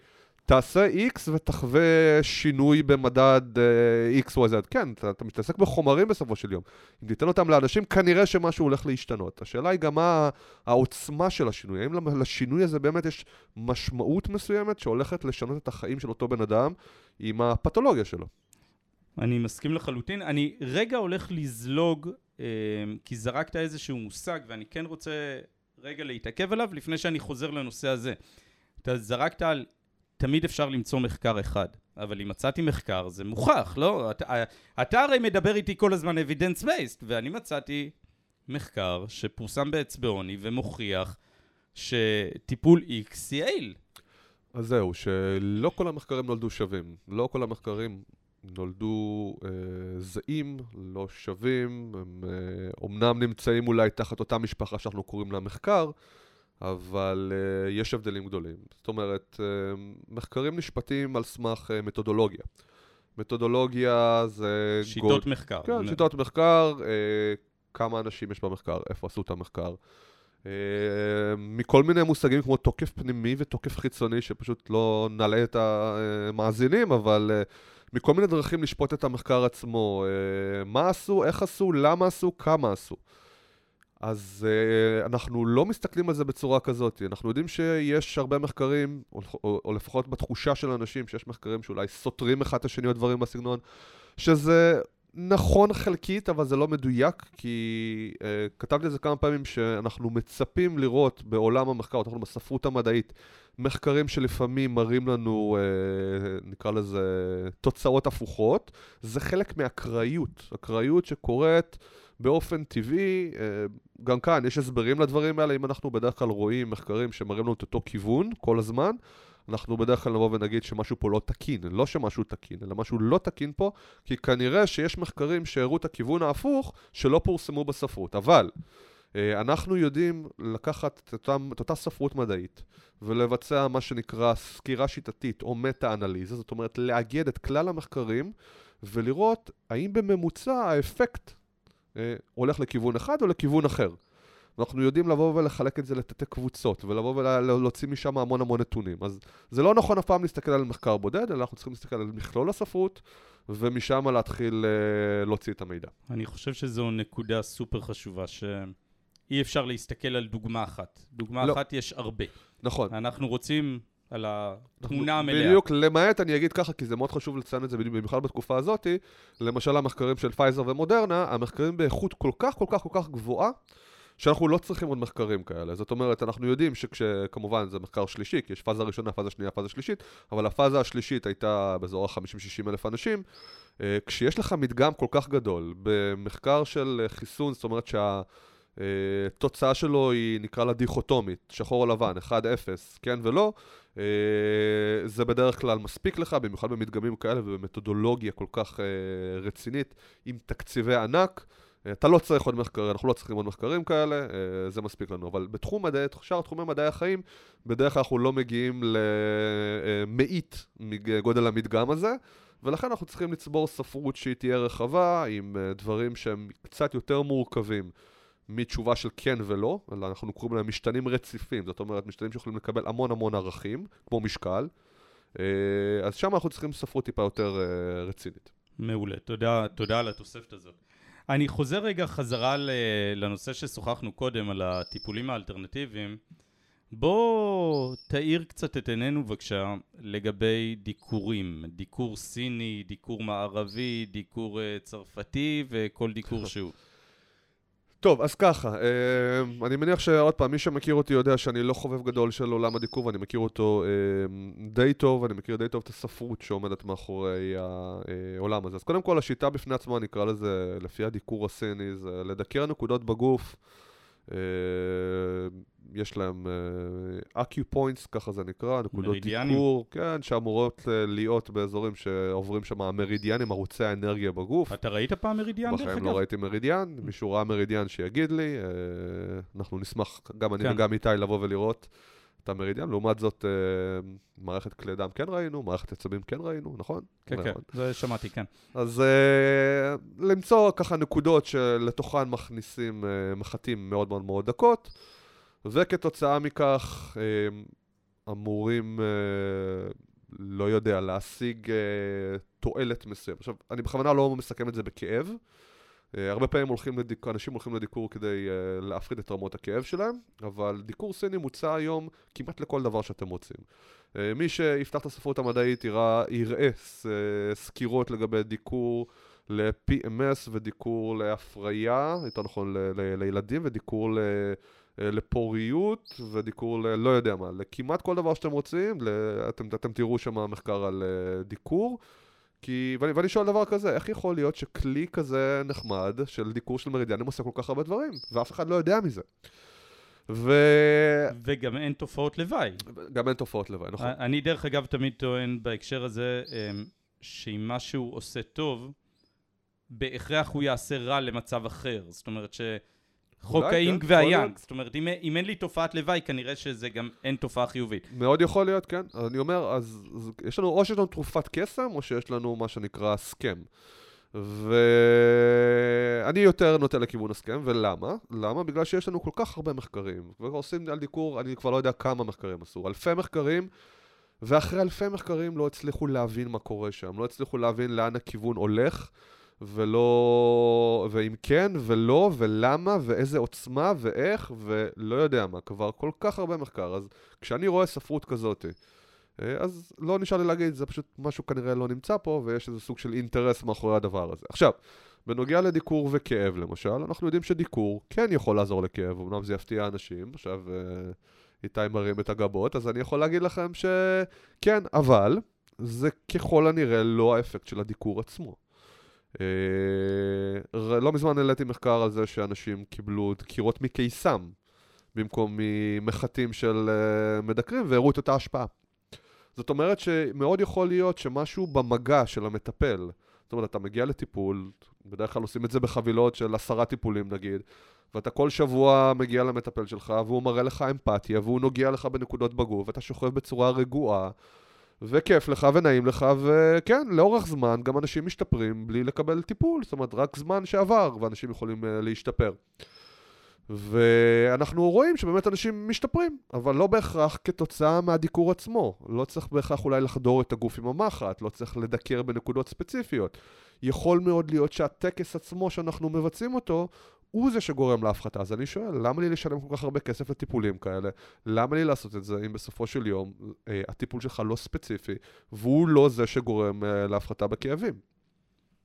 Speaker 2: תעשה X ותחווה שינוי במדד uh, X או Z. כן, אתה, אתה מתעסק בחומרים בסופו של יום. אם תיתן אותם לאנשים, כנראה שמשהו הולך להשתנות. השאלה היא גם מה העוצמה של השינוי. האם לשינוי הזה באמת יש משמעות מסוימת שהולכת לשנות את החיים של אותו בן אדם עם הפתולוגיה שלו?
Speaker 1: אני מסכים לחלוטין. אני רגע הולך לזלוג, אה, כי זרקת איזשהו מושג, ואני כן רוצה רגע להתעכב עליו לפני שאני חוזר לנושא הזה. אתה זרקת על תמיד אפשר למצוא מחקר אחד, אבל אם מצאתי מחקר זה מוכח, לא? אתה, אתה הרי מדבר איתי כל הזמן evidence based, ואני מצאתי מחקר שפורסם באצבעוני ומוכיח שטיפול X יעיל.
Speaker 2: אז זהו, שלא כל המחקרים נולדו שווים. לא כל המחקרים נולדו אה, זהים, לא שווים, הם אה, אומנם נמצאים אולי תחת אותה משפחה שאנחנו קוראים לה מחקר, אבל אה, יש הבדלים גדולים. זאת אומרת, אה, מחקרים נשפטים על סמך אה, מתודולוגיה. מתודולוגיה זה...
Speaker 1: שיטות מחקר.
Speaker 2: כן, שיטות מחקר, אה, כמה אנשים יש במחקר, איפה עשו את המחקר. אה, מכל מיני מושגים כמו תוקף פנימי ותוקף חיצוני, שפשוט לא נלאה את המאזינים, אבל אה, מכל מיני דרכים לשפוט את המחקר עצמו. אה, מה עשו, איך עשו, למה עשו, כמה עשו. אז uh, אנחנו לא מסתכלים על זה בצורה כזאת. אנחנו יודעים שיש הרבה מחקרים, או, או, או לפחות בתחושה של אנשים, שיש מחקרים שאולי סותרים אחד את השני או דברים בסגנון, שזה נכון חלקית, אבל זה לא מדויק, כי uh, כתבתי על זה כמה פעמים שאנחנו מצפים לראות בעולם המחקר, אנחנו בספרות המדעית, מחקרים שלפעמים מראים לנו, uh, נקרא לזה, תוצאות הפוכות. זה חלק מהאקראיות, אקראיות שקורית באופן טבעי, uh, גם כאן יש הסברים לדברים האלה, אם אנחנו בדרך כלל רואים מחקרים שמראים לנו את אותו כיוון כל הזמן, אנחנו בדרך כלל נבוא ונגיד שמשהו פה לא תקין, לא שמשהו תקין, אלא משהו לא תקין פה, כי כנראה שיש מחקרים שהראו את הכיוון ההפוך, שלא פורסמו בספרות. אבל אה, אנחנו יודעים לקחת את, אותם, את אותה ספרות מדעית ולבצע מה שנקרא סקירה שיטתית או מטה-אנליזה, זאת אומרת לאגד את כלל המחקרים ולראות האם בממוצע האפקט אה, הולך לכיוון אחד או לכיוון אחר. ואנחנו יודעים לבוא ולחלק את זה לתתי קבוצות, ולבוא ולהוציא משם המון המון נתונים. אז זה לא נכון אף פעם להסתכל על מחקר בודד, אלא אנחנו צריכים להסתכל על מכלול הספרות, ומשם להתחיל uh, להוציא את המידע.
Speaker 1: אני חושב שזו נקודה סופר חשובה, שאי אפשר להסתכל על דוגמה אחת. דוגמה לא. אחת יש הרבה.
Speaker 2: נכון.
Speaker 1: אנחנו רוצים על התמונה המלאה.
Speaker 2: בדיוק, למעט, אני אגיד ככה, כי זה מאוד חשוב לציין את זה במיוחד בתקופה הזאת, למשל המחקרים של פייזר ומודרנה, המחקרים באיכות כל כך כל כך כל כך גבוהה, שאנחנו לא צריכים עוד מחקרים כאלה. זאת אומרת, אנחנו יודעים שכשכמובן זה מחקר שלישי, כי יש פאזה ראשונה, פאזה שנייה, פאזה שלישית, אבל הפאזה השלישית הייתה באזור ה-50-60 אלף אנשים. אה, כשיש לך מדגם כל כך גדול במחקר של חיסון, זאת אומרת שהתוצאה אה, שלו היא נקרא לה דיכוטומית, שחור או לבן, 1-0, כן ולא, אה, זה בדרך כלל מספיק לך, במיוחד במדגמים כאלה ובמתודולוגיה כל כך רצינית, עם תקציבי ענק. אתה לא צריך עוד מחקרים, אנחנו לא צריכים עוד מחקרים כאלה, אה, זה מספיק לנו. אבל בתחום מדעי, שאר תחומי מדעי החיים, בדרך כלל אנחנו לא מגיעים למאית מגודל המדגם הזה, ולכן אנחנו צריכים לצבור ספרות שהיא תהיה רחבה, עם אה, דברים שהם קצת יותר מורכבים מתשובה של כן ולא, אלא אנחנו קוראים להם משתנים רציפים, זאת אומרת, משתנים שיכולים לקבל המון המון ערכים, כמו משקל. אה, אז שם אנחנו צריכים ספרות טיפה יותר רצינית.
Speaker 1: מעולה, תודה, תודה על התוספת הזאת. אני חוזר רגע חזרה לנושא ששוחחנו קודם על הטיפולים האלטרנטיביים. בוא תאיר קצת את עינינו בבקשה לגבי דיקורים, דיקור סיני, דיקור מערבי, דיקור uh, צרפתי וכל דיקור (laughs) שהוא.
Speaker 2: טוב, אז ככה, אה, אני מניח שעוד פעם, מי שמכיר אותי יודע שאני לא חובב גדול של עולם הדיקור ואני מכיר אותו אה, די טוב, אני מכיר די טוב את הספרות שעומדת מאחורי העולם הזה. אז קודם כל, השיטה בפני עצמה, נקרא לזה, לפי הדיקור הסיני, זה לדקר נקודות בגוף. אה, יש להם acupoints, ככה זה נקרא, נקודות דיקור, כן, שאמורות להיות באזורים שעוברים שם המרידיאנים, ערוצי האנרגיה בגוף.
Speaker 1: אתה ראית פעם מרידיאן דרך אגב?
Speaker 2: בחיים לא ראיתי מרידיאן, מישהו ראה מרידיאן שיגיד לי, אנחנו נשמח, גם אני כן. וגם איתי, לבוא ולראות. את המרידיאן, לעומת זאת, מערכת כלי דם כן ראינו, מערכת עצבים כן ראינו, נכון?
Speaker 1: כן, כן, נכון. זה שמעתי, כן.
Speaker 2: אז למצוא ככה נקודות שלתוכן מכניסים מחטים מאוד מאוד מאוד דקות. וכתוצאה מכך אה, אמורים, אה, לא יודע, להשיג אה, תועלת מסוימת. עכשיו, אני בכוונה לא מסכם את זה בכאב. הרבה פעמים הולכים לדיק... אנשים הולכים לדיקור כדי להפחית את רמות הכאב שלהם, אבל דיקור סיני מוצע היום כמעט לכל דבר שאתם רוצים. מי שיפתח את הספרות המדעית יראה, יראה סקירות לגבי דיקור ל-PMS ודיקור להפריה, יותר נכון ל- ל- לילדים, ודיקור ל... אה, לפוריות ודיקור ל... לא יודע מה, לכמעט כל דבר שאתם רוצים, ל... אתם, אתם תראו שם מחקר על uh, דיקור. כי, ואני, ואני שואל דבר כזה, איך יכול להיות שכלי כזה נחמד של דיקור של מרידיאנים עושה כל כך הרבה דברים, ואף אחד לא יודע מזה? ו...
Speaker 1: וגם אין תופעות לוואי.
Speaker 2: גם אין תופעות לוואי, נכון.
Speaker 1: אני דרך אגב תמיד טוען בהקשר הזה, אמ, שאם משהו עושה טוב, בהכרח הוא יעשה רע למצב אחר. זאת אומרת ש... חוק האינג והיאנג. זאת אומרת, אם, אם אין לי תופעת לוואי, כנראה שזה גם אין תופעה חיובית.
Speaker 2: מאוד יכול להיות, כן. אני אומר, אז, אז יש לנו, או שיש לנו תרופת קסם, או שיש לנו מה שנקרא סכם. ואני יותר נוטה לכיוון הסכם, ולמה? למה? בגלל שיש לנו כל כך הרבה מחקרים. ועושים על דיקור, אני כבר לא יודע כמה מחקרים עשו. אלפי מחקרים, ואחרי אלפי מחקרים לא הצליחו להבין מה קורה שם. לא הצליחו להבין לאן הכיוון הולך. ולא... ואם כן, ולא, ולמה, ואיזה עוצמה, ואיך, ולא יודע מה, כבר כל כך הרבה מחקר. אז כשאני רואה ספרות כזאת, אה, אז לא נשאר לי להגיד, זה פשוט משהו כנראה לא נמצא פה, ויש איזה סוג של אינטרס מאחורי הדבר הזה. עכשיו, בנוגע לדיקור וכאב למשל, אנחנו יודעים שדיקור כן יכול לעזור לכאב, אמנם זה יפתיע אנשים, עכשיו אה, איתי מרים את הגבות, אז אני יכול להגיד לכם שכן, אבל זה ככל הנראה לא האפקט של הדיקור עצמו. אה, לא מזמן העליתי מחקר על זה שאנשים קיבלו דקירות מקיסם במקום ממחטים של אה, מדקרים והראו את אותה השפעה. זאת אומרת שמאוד יכול להיות שמשהו במגע של המטפל, זאת אומרת, אתה מגיע לטיפול, בדרך כלל עושים את זה בחבילות של עשרה טיפולים נגיד, ואתה כל שבוע מגיע למטפל שלך, והוא מראה לך אמפתיה, והוא נוגע לך בנקודות בגוף, ואתה שוכב בצורה רגועה, וכיף לך ונעים לך, וכן, לאורך זמן גם אנשים משתפרים בלי לקבל טיפול, זאת אומרת, רק זמן שעבר, ואנשים יכולים uh, להשתפר. ואנחנו רואים שבאמת אנשים משתפרים, אבל לא בהכרח כתוצאה מהדיקור עצמו. לא צריך בהכרח אולי לחדור את הגוף עם המחט, לא צריך לדקר בנקודות ספציפיות. יכול מאוד להיות שהטקס עצמו שאנחנו מבצעים אותו, הוא זה שגורם להפחתה. אז אני שואל, למה לי לשלם כל כך הרבה כסף לטיפולים כאלה? למה לי לעשות את זה אם בסופו של יום אה, הטיפול שלך לא ספציפי, והוא לא זה שגורם אה, להפחתה בכאבים?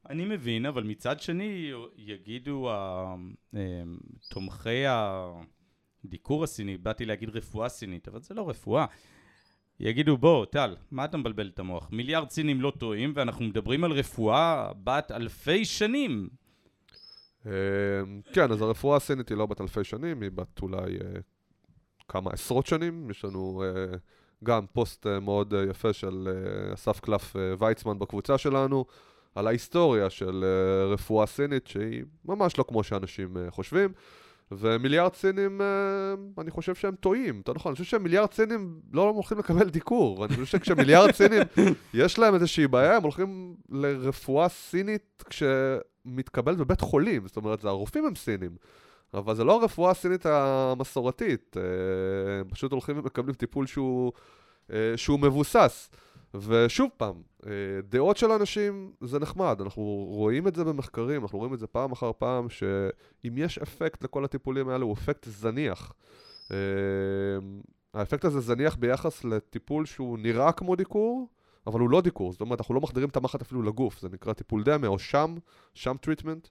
Speaker 1: אני מבין, אבל מצד שני יגידו אה, תומכי הדיקור הסיני, באתי להגיד רפואה סינית, אבל זה לא רפואה. יגידו בוא, טל, מה אתה מבלבל את המוח? מיליארד סינים לא טועים, ואנחנו מדברים על רפואה בת אלפי שנים.
Speaker 2: אמ, כן, אז הרפואה הסינית היא לא בת אלפי שנים, היא בת אולי אה, כמה עשרות שנים. יש לנו אה, גם פוסט אה, מאוד יפה של אסף קלף ויצמן בקבוצה שלנו, על ההיסטוריה של רפואה סינית, שהיא ממש לא כמו שאנשים חושבים. ומיליארד סינים, אני חושב שהם טועים, יותר נכון, אני חושב שמיליארד סינים לא הולכים לקבל דיקור, אני חושב שכשמיליארד (laughs) סינים יש להם איזושהי בעיה, הם הולכים לרפואה סינית כש... מתקבלת בבית חולים, זאת אומרת, זה הרופאים הם סינים. אבל זה לא הרפואה הסינית המסורתית, אה, הם פשוט הולכים ומקבלים טיפול שהוא, אה, שהוא מבוסס. ושוב פעם, אה, דעות של אנשים זה נחמד, אנחנו רואים את זה במחקרים, אנחנו רואים את זה פעם אחר פעם, שאם יש אפקט לכל הטיפולים האלה, הוא אפקט זניח. האפקט הזה זניח ביחס לטיפול שהוא נראה כמו דיקור, אבל הוא לא דיקור, זאת אומרת, אנחנו לא מחדירים את המחט אפילו לגוף, זה נקרא טיפול דמה או sham, sham treatment,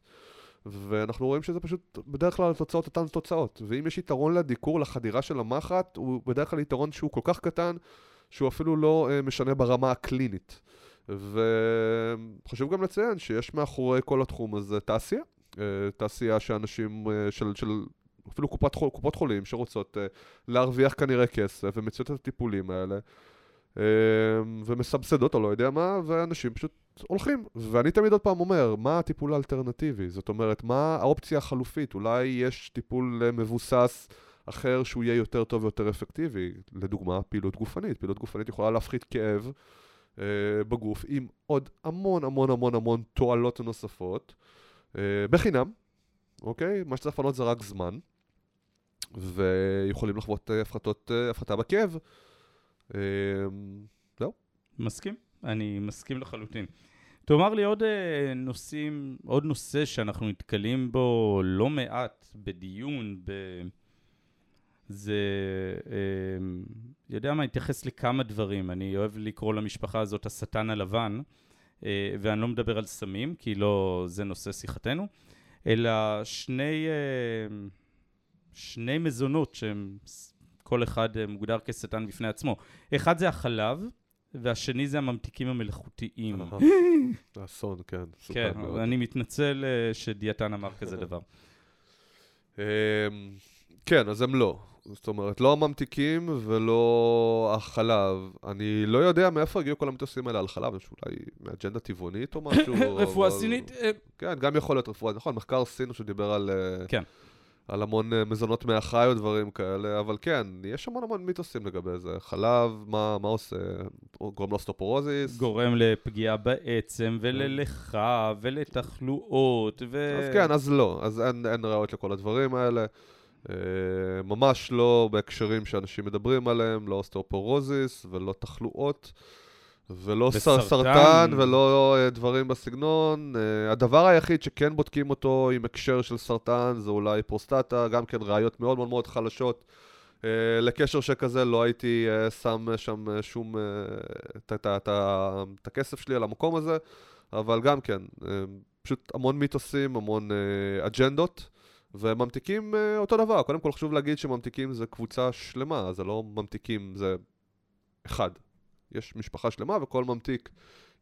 Speaker 2: ואנחנו רואים שזה פשוט, בדרך כלל התוצאות אותן תוצאות, ואם יש יתרון לדיקור, לחדירה של המחט, הוא בדרך כלל יתרון שהוא כל כך קטן, שהוא אפילו לא uh, משנה ברמה הקלינית. וחשוב גם לציין שיש מאחורי כל התחום הזה תעשייה, uh, תעשייה שאנשים, uh, של, של אפילו קופת, קופות חולים שרוצות להרוויח כנראה כסף ומציעות את הטיפולים האלה. ומסבסדות או לא יודע מה, ואנשים פשוט הולכים. ואני תמיד עוד פעם אומר, מה הטיפול האלטרנטיבי? זאת אומרת, מה האופציה החלופית? אולי יש טיפול אה, מבוסס אחר שהוא יהיה יותר טוב ויותר אפקטיבי. לדוגמה, פעילות גופנית. פעילות גופנית יכולה להפחית כאב אה, בגוף עם עוד המון המון המון המון תועלות נוספות, אה, בחינם, אוקיי? מה שצריך לפנות זה רק זמן, ויכולים לחוות אה, הפחתות, אה, הפחתה בכאב. אמ, זהו.
Speaker 1: מסכים, אני מסכים לחלוטין. תאמר לי עוד אה, נושאים, עוד נושא שאנחנו נתקלים בו לא מעט בדיון, ב... זה, אה, יודע מה, אתייחס לכמה דברים. אני אוהב לקרוא למשפחה הזאת השטן הלבן, אה, ואני לא מדבר על סמים, כי לא זה נושא שיחתנו, אלא שני, אה, שני מזונות שהם כל אחד אה, מוגדר כשטן בפני עצמו. אחד זה החלב, והשני זה הממתיקים המלאכותיים. (laughs)
Speaker 2: זה אסון, כן.
Speaker 1: כן, אני מתנצל שדיאטן אמר כזה (laughs) דבר.
Speaker 2: אמ, כן, אז הם לא. זאת אומרת, לא הממתיקים ולא החלב. אני לא יודע מאיפה הגיעו כל המטוסים האלה על חלב, יש אולי מאג'נדה טבעונית או משהו. (laughs)
Speaker 1: רפואה סינית? אה,
Speaker 2: כן, גם יכול להיות רפואה, נכון, מחקר סינו שדיבר על... כן. על המון אה, מזונות מהחי או דברים כאלה, אבל כן, יש המון המון מיתוסים לגבי זה. חלב, מה, מה עושה? גורם לאוסטופורוזיס?
Speaker 1: גורם לפגיעה בעצם, וללכה, ולתחלואות, ו...
Speaker 2: אז כן, אז לא. אז אין, אין ראיות לכל הדברים האלה. אה, ממש לא בהקשרים שאנשים מדברים עליהם, לא אוסטופורוזיס ולא תחלואות. ולא
Speaker 1: וסרטן.
Speaker 2: סרטן ולא אה, דברים בסגנון. אה, הדבר היחיד שכן בודקים אותו עם הקשר של סרטן זה אולי פרוסטטה, גם כן ראיות מאוד מאוד מאוד חלשות. לקשר שכזה לא הייתי שם שם שום, את- הכסף שלי על המקום הזה, אבל גם כן, פשוט המון מיתוסים, המון אג'נדות. וממתיקים אה, אותו דבר, קודם כל חשוב להגיד שממתיקים זה קבוצה שלמה, זה לא ממתיקים, זה אחד. יש משפחה שלמה וכל ממתיק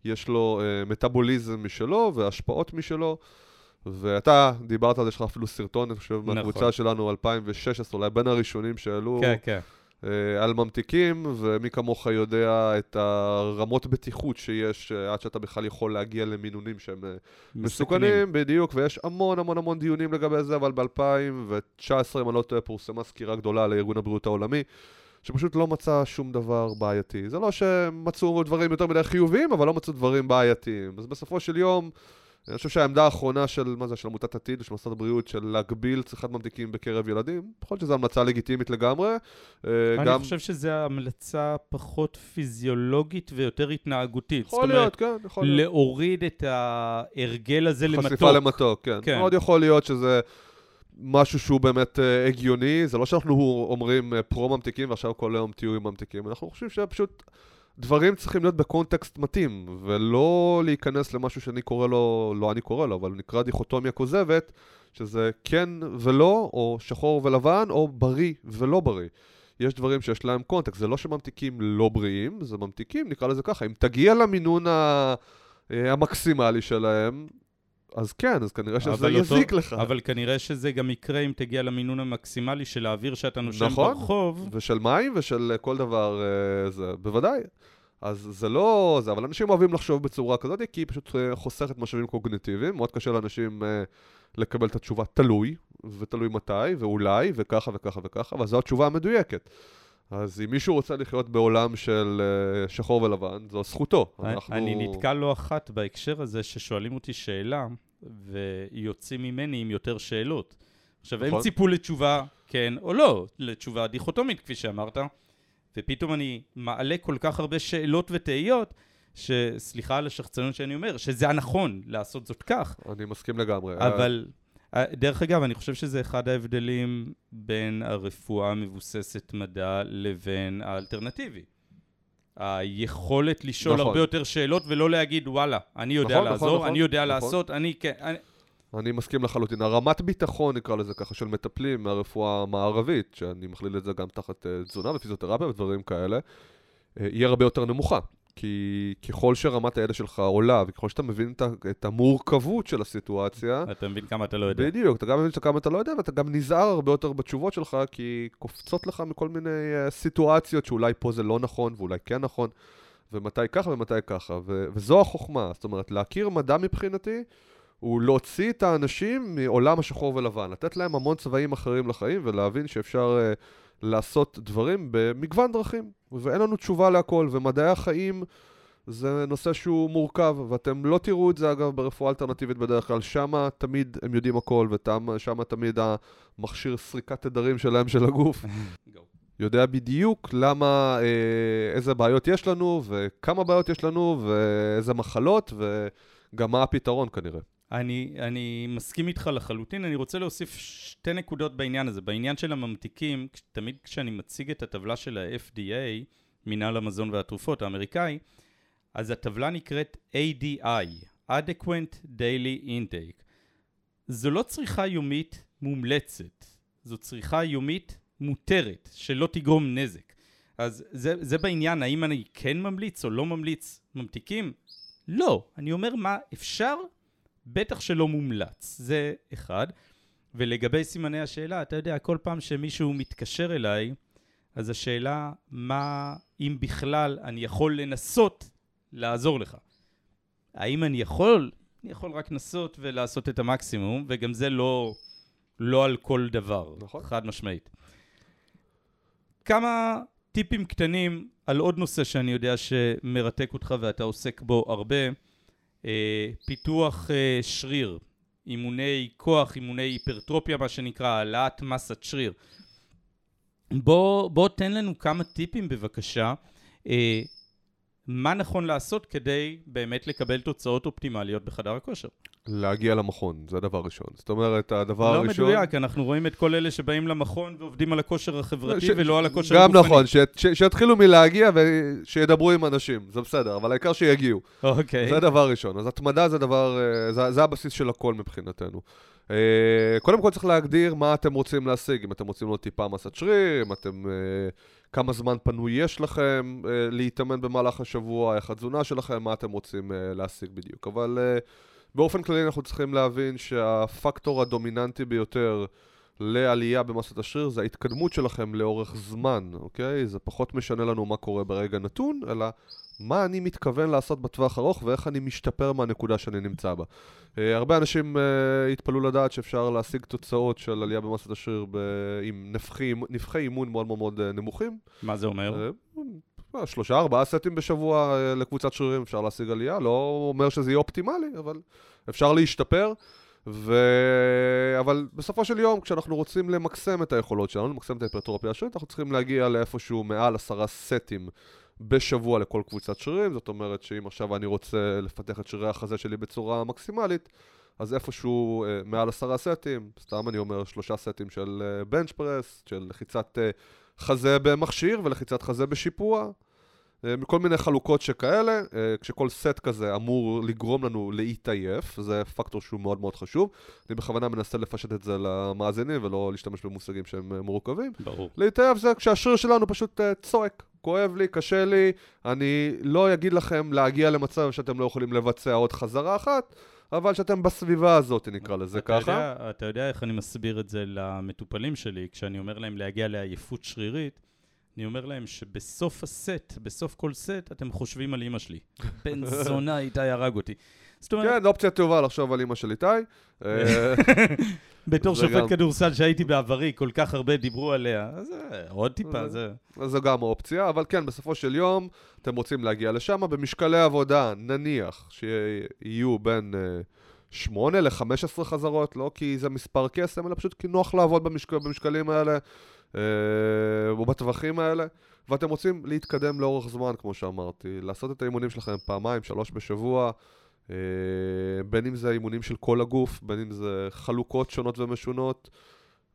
Speaker 2: יש לו אה, מטאבוליזם משלו והשפעות משלו. ואתה דיברת על זה, יש לך אפילו סרטון, אני חושב,
Speaker 1: נכון.
Speaker 2: מהקבוצה שלנו, 2016, אולי בין הראשונים שעלו
Speaker 1: כן, כן.
Speaker 2: אה, על ממתיקים, ומי כמוך יודע את הרמות בטיחות שיש אה, עד שאתה בכלל יכול להגיע למינונים שהם אה, מסוכנים, בדיוק, ויש המון המון המון דיונים לגבי זה, אבל ב-2019, אם אני לא טועה, פורסמה סקירה גדולה לארגון הבריאות העולמי, שפשוט לא מצא שום דבר בעייתי. זה לא שמצאו דברים יותר מדי חיוביים, אבל לא מצאו דברים בעייתיים. אז בסופו של יום, אני חושב שהעמדה האחרונה של, מה זה, של עמותת עתיד, של משרד הבריאות, של להגביל צריכת ממתיקים בקרב ילדים, יכול להיות שזו המלצה לגיטימית לגמרי. אה,
Speaker 1: אני
Speaker 2: גם...
Speaker 1: חושב שזו המלצה פחות פיזיולוגית ויותר התנהגותית.
Speaker 2: יכול להיות, כן, יכול להיות.
Speaker 1: להוריד את ההרגל הזה למתוק.
Speaker 2: חשיפה למתוק, כן.
Speaker 1: כן.
Speaker 2: מאוד יכול להיות שזה משהו שהוא באמת אה, הגיוני, זה לא שאנחנו אומרים אה, פרו-ממתיקים ועכשיו כל היום תהיו עם ממתיקים, אנחנו חושבים שפשוט דברים צריכים להיות בקונטקסט מתאים, ולא להיכנס למשהו שאני קורא לו, לא אני קורא לו, אבל נקרא דיכוטומיה כוזבת, שזה כן ולא, או שחור ולבן, או בריא ולא בריא. יש דברים שיש להם קונטקסט, זה לא שממתיקים לא בריאים, זה ממתיקים, נקרא לזה ככה. אם תגיע למינון ה... אה, המקסימלי שלהם, אז כן, אז כנראה שזה
Speaker 1: אבל אותו-
Speaker 2: יזיק לך.
Speaker 1: אבל כנראה שזה גם יקרה אם תגיע למינון המקסימלי של האוויר שאתה נושם
Speaker 2: נכון.
Speaker 1: ברחוב.
Speaker 2: ושל מים ושל אה, כל דבר, אה, זה, בוודאי. אז זה לא זה, אבל אנשים אוהבים לחשוב בצורה כזאת, כי היא פשוט אה, חוסכת משאבים קוגניטיביים. מאוד קשה לאנשים אה, לקבל את התשובה תלוי, ותלוי מתי, ואולי, וככה וככה וככה, אבל זו התשובה המדויקת. אז אם מישהו רוצה לחיות בעולם של אה, שחור ולבן, זו זכותו. אנחנו-
Speaker 1: אני נתקל לא אחת בהקשר הזה ששואלים אותי שאלה, ויוצאים ממני עם יותר שאלות. עכשיו, הם
Speaker 2: נכון.
Speaker 1: ציפו לתשובה כן או לא, לתשובה דיכוטומית, כפי שאמרת, ופתאום אני מעלה כל כך הרבה שאלות ותהיות, שסליחה על השחצנות שאני אומר, שזה הנכון לעשות זאת כך,
Speaker 2: אני מסכים לגמרי.
Speaker 1: אבל... אה, דרך אגב, אני חושב שזה אחד ההבדלים בין הרפואה המבוססת מדע לבין האלטרנטיבי. היכולת לשאול
Speaker 2: נכון.
Speaker 1: הרבה יותר שאלות ולא להגיד, וואלה, אני יודע
Speaker 2: נכון,
Speaker 1: לעזור,
Speaker 2: נכון,
Speaker 1: אני יודע
Speaker 2: נכון.
Speaker 1: לעשות, אני כן... אני...
Speaker 2: אני מסכים לחלוטין. הרמת ביטחון, נקרא לזה ככה, של מטפלים מהרפואה המערבית, שאני מכליל את זה גם תחת אה, תזונה ופיזיותרפיה ודברים כאלה, אה, היא הרבה יותר נמוכה. כי ככל שרמת הידע שלך עולה, וככל שאתה מבין את המורכבות של הסיטואציה,
Speaker 1: אתה מבין כמה אתה לא יודע.
Speaker 2: בדיוק, אתה גם מבין כמה אתה לא יודע, ואתה גם נזהר הרבה יותר בתשובות שלך, כי קופצות לך מכל מיני uh, סיטואציות שאולי פה זה לא נכון, ואולי כן נכון, ומתי ככה ומתי ככה. ו- וזו החוכמה, זאת אומרת, להכיר מדע מבחינתי, הוא להוציא את האנשים מעולם השחור ולבן, לתת להם המון צבעים אחרים לחיים, ולהבין שאפשר uh, לעשות דברים במגוון דרכים. ואין לנו תשובה להכל, ומדעי החיים... זה נושא שהוא מורכב, ואתם לא תראו את זה אגב ברפואה אלטרנטיבית בדרך כלל, שמה תמיד הם יודעים הכל, ושמה תמיד המכשיר סריקת תדרים שלהם של הגוף. (laughs) יודע בדיוק למה, אה, איזה בעיות יש לנו, וכמה בעיות יש לנו, ואיזה מחלות, וגם מה הפתרון כנראה.
Speaker 1: אני, אני מסכים איתך לחלוטין, אני רוצה להוסיף שתי נקודות בעניין הזה. בעניין של הממתיקים, תמיד כשאני מציג את הטבלה של ה-FDA, מינהל המזון והתרופות האמריקאי, אז הטבלה נקראת ADI, Adequate Daily Intake. זו לא צריכה יומית מומלצת, זו צריכה יומית מותרת, שלא תגרום נזק. אז זה, זה בעניין, האם אני כן ממליץ או לא ממליץ ממתיקים? לא. אני אומר מה אפשר, בטח שלא מומלץ. זה אחד. ולגבי סימני השאלה, אתה יודע, כל פעם שמישהו מתקשר אליי, אז השאלה, מה, אם בכלל, אני יכול לנסות לעזור לך. האם אני יכול? אני יכול רק לנסות ולעשות את המקסימום, וגם זה לא, לא על כל דבר,
Speaker 2: נכון.
Speaker 1: חד משמעית. כמה טיפים קטנים על עוד נושא שאני יודע שמרתק אותך ואתה עוסק בו הרבה, פיתוח אה, שריר, אימוני כוח, אימוני היפרטרופיה, מה שנקרא, העלאת מסת שריר. בוא, בוא תן לנו כמה טיפים בבקשה. מה נכון לעשות כדי באמת לקבל תוצאות אופטימליות בחדר הכושר?
Speaker 2: להגיע למכון, זה הדבר הראשון. זאת אומרת, הדבר
Speaker 1: לא
Speaker 2: הראשון...
Speaker 1: מדויק, אנחנו רואים את כל אלה שבאים למכון ועובדים על הכושר החברתי
Speaker 2: ש-
Speaker 1: ולא על הכושר
Speaker 2: גם
Speaker 1: הגופני.
Speaker 2: נכון, ש- ש- שיתחילו מלהגיע ושידברו עם אנשים, זה בסדר, אבל העיקר שיגיעו.
Speaker 1: אוקיי.
Speaker 2: זה דבר ראשון. אז התמדה זה דבר, אה, זה, זה הבסיס של הכל מבחינתנו. אה, קודם כל צריך להגדיר מה אתם רוצים להשיג, אם אתם רוצים עוד טיפה מסת שריר, אם אתם... אה, כמה זמן פנוי יש לכם אה, להתאמן במהלך השבוע, איך התזונה שלכם, מה אתם רוצים אה, להשיג בדיוק. אבל אה, באופן כללי אנחנו צריכים להבין שהפקטור הדומיננטי ביותר לעלייה במסת השריר זה ההתקדמות שלכם לאורך זמן, אוקיי? זה פחות משנה לנו מה קורה ברגע נתון, אלא מה אני מתכוון לעשות בטווח ארוך ואיך אני משתפר מהנקודה שאני נמצא בה. Uh, הרבה אנשים uh, התפלאו לדעת שאפשר להשיג תוצאות של עלייה במסת השריר ב- עם נפחי, נפחי אימון מאוד מאוד מאוד uh, נמוכים.
Speaker 1: מה זה אומר?
Speaker 2: Uh, שלושה, ארבעה סטים בשבוע uh, לקבוצת שרירים אפשר להשיג עלייה, לא אומר שזה יהיה אופטימלי, אבל אפשר להשתפר. ו... אבל בסופו של יום, כשאנחנו רוצים למקסם את היכולות שלנו, למקסם את ההיפרטרופיה השרית, אנחנו צריכים להגיע לאיפשהו מעל עשרה סטים בשבוע לכל קבוצת שרירים, זאת אומרת שאם עכשיו אני רוצה לפתח את שרירי החזה שלי בצורה מקסימלית, אז איפשהו אה, מעל עשרה סטים, סתם אני אומר שלושה סטים של אה, בנץ' פרס, של לחיצת אה, חזה במכשיר ולחיצת חזה בשיפוע, אה, מכל מיני חלוקות שכאלה, אה, כשכל סט כזה אמור לגרום לנו להתעייף, זה פקטור שהוא מאוד מאוד חשוב. אני בכוונה מנסה לפשט את זה למאזינים ולא להשתמש במושגים שהם אה, מורכבים.
Speaker 1: ברור.
Speaker 2: להתעייף זה כשהשריר שלנו פשוט uh, צועק, כואב לי, קשה לי, אני לא אגיד לכם להגיע למצב שאתם לא יכולים לבצע עוד חזרה אחת, אבל שאתם בסביבה הזאת, נקרא לזה
Speaker 1: אתה
Speaker 2: ככה.
Speaker 1: יודע, אתה יודע איך אני מסביר את זה למטופלים שלי, כשאני אומר להם להגיע לעייפות שרירית, אני אומר להם שבסוף הסט, בסוף כל סט, אתם חושבים על אימא שלי. (laughs) בן זונה, איתי הרג אותי. זאת אומרת,
Speaker 2: כן, אופציה טובה לחשוב על אימא של איתי. (laughs) אה,
Speaker 1: בתור שופט
Speaker 2: גם-
Speaker 1: כדורסל שהייתי בעברי, כל כך הרבה דיברו עליה, אז אה, עוד טיפה,
Speaker 2: אה.
Speaker 1: זה...
Speaker 2: זו גם אופציה, אבל כן, בסופו של יום, אתם רוצים להגיע לשם, במשקלי עבודה, נניח, שיהיו בין uh, 8 ל-15 חזרות, לא כי זה מספר קסם, אלא פשוט כי נוח לעבוד במשק... במשקלים האלה, או בטווחים האלה, ואתם רוצים להתקדם לאורך זמן, כמו שאמרתי, לעשות את האימונים שלכם פעמיים, שלוש בשבוע, uh, בין אם זה אימונים של כל הגוף, בין אם זה חלוקות שונות ומשונות.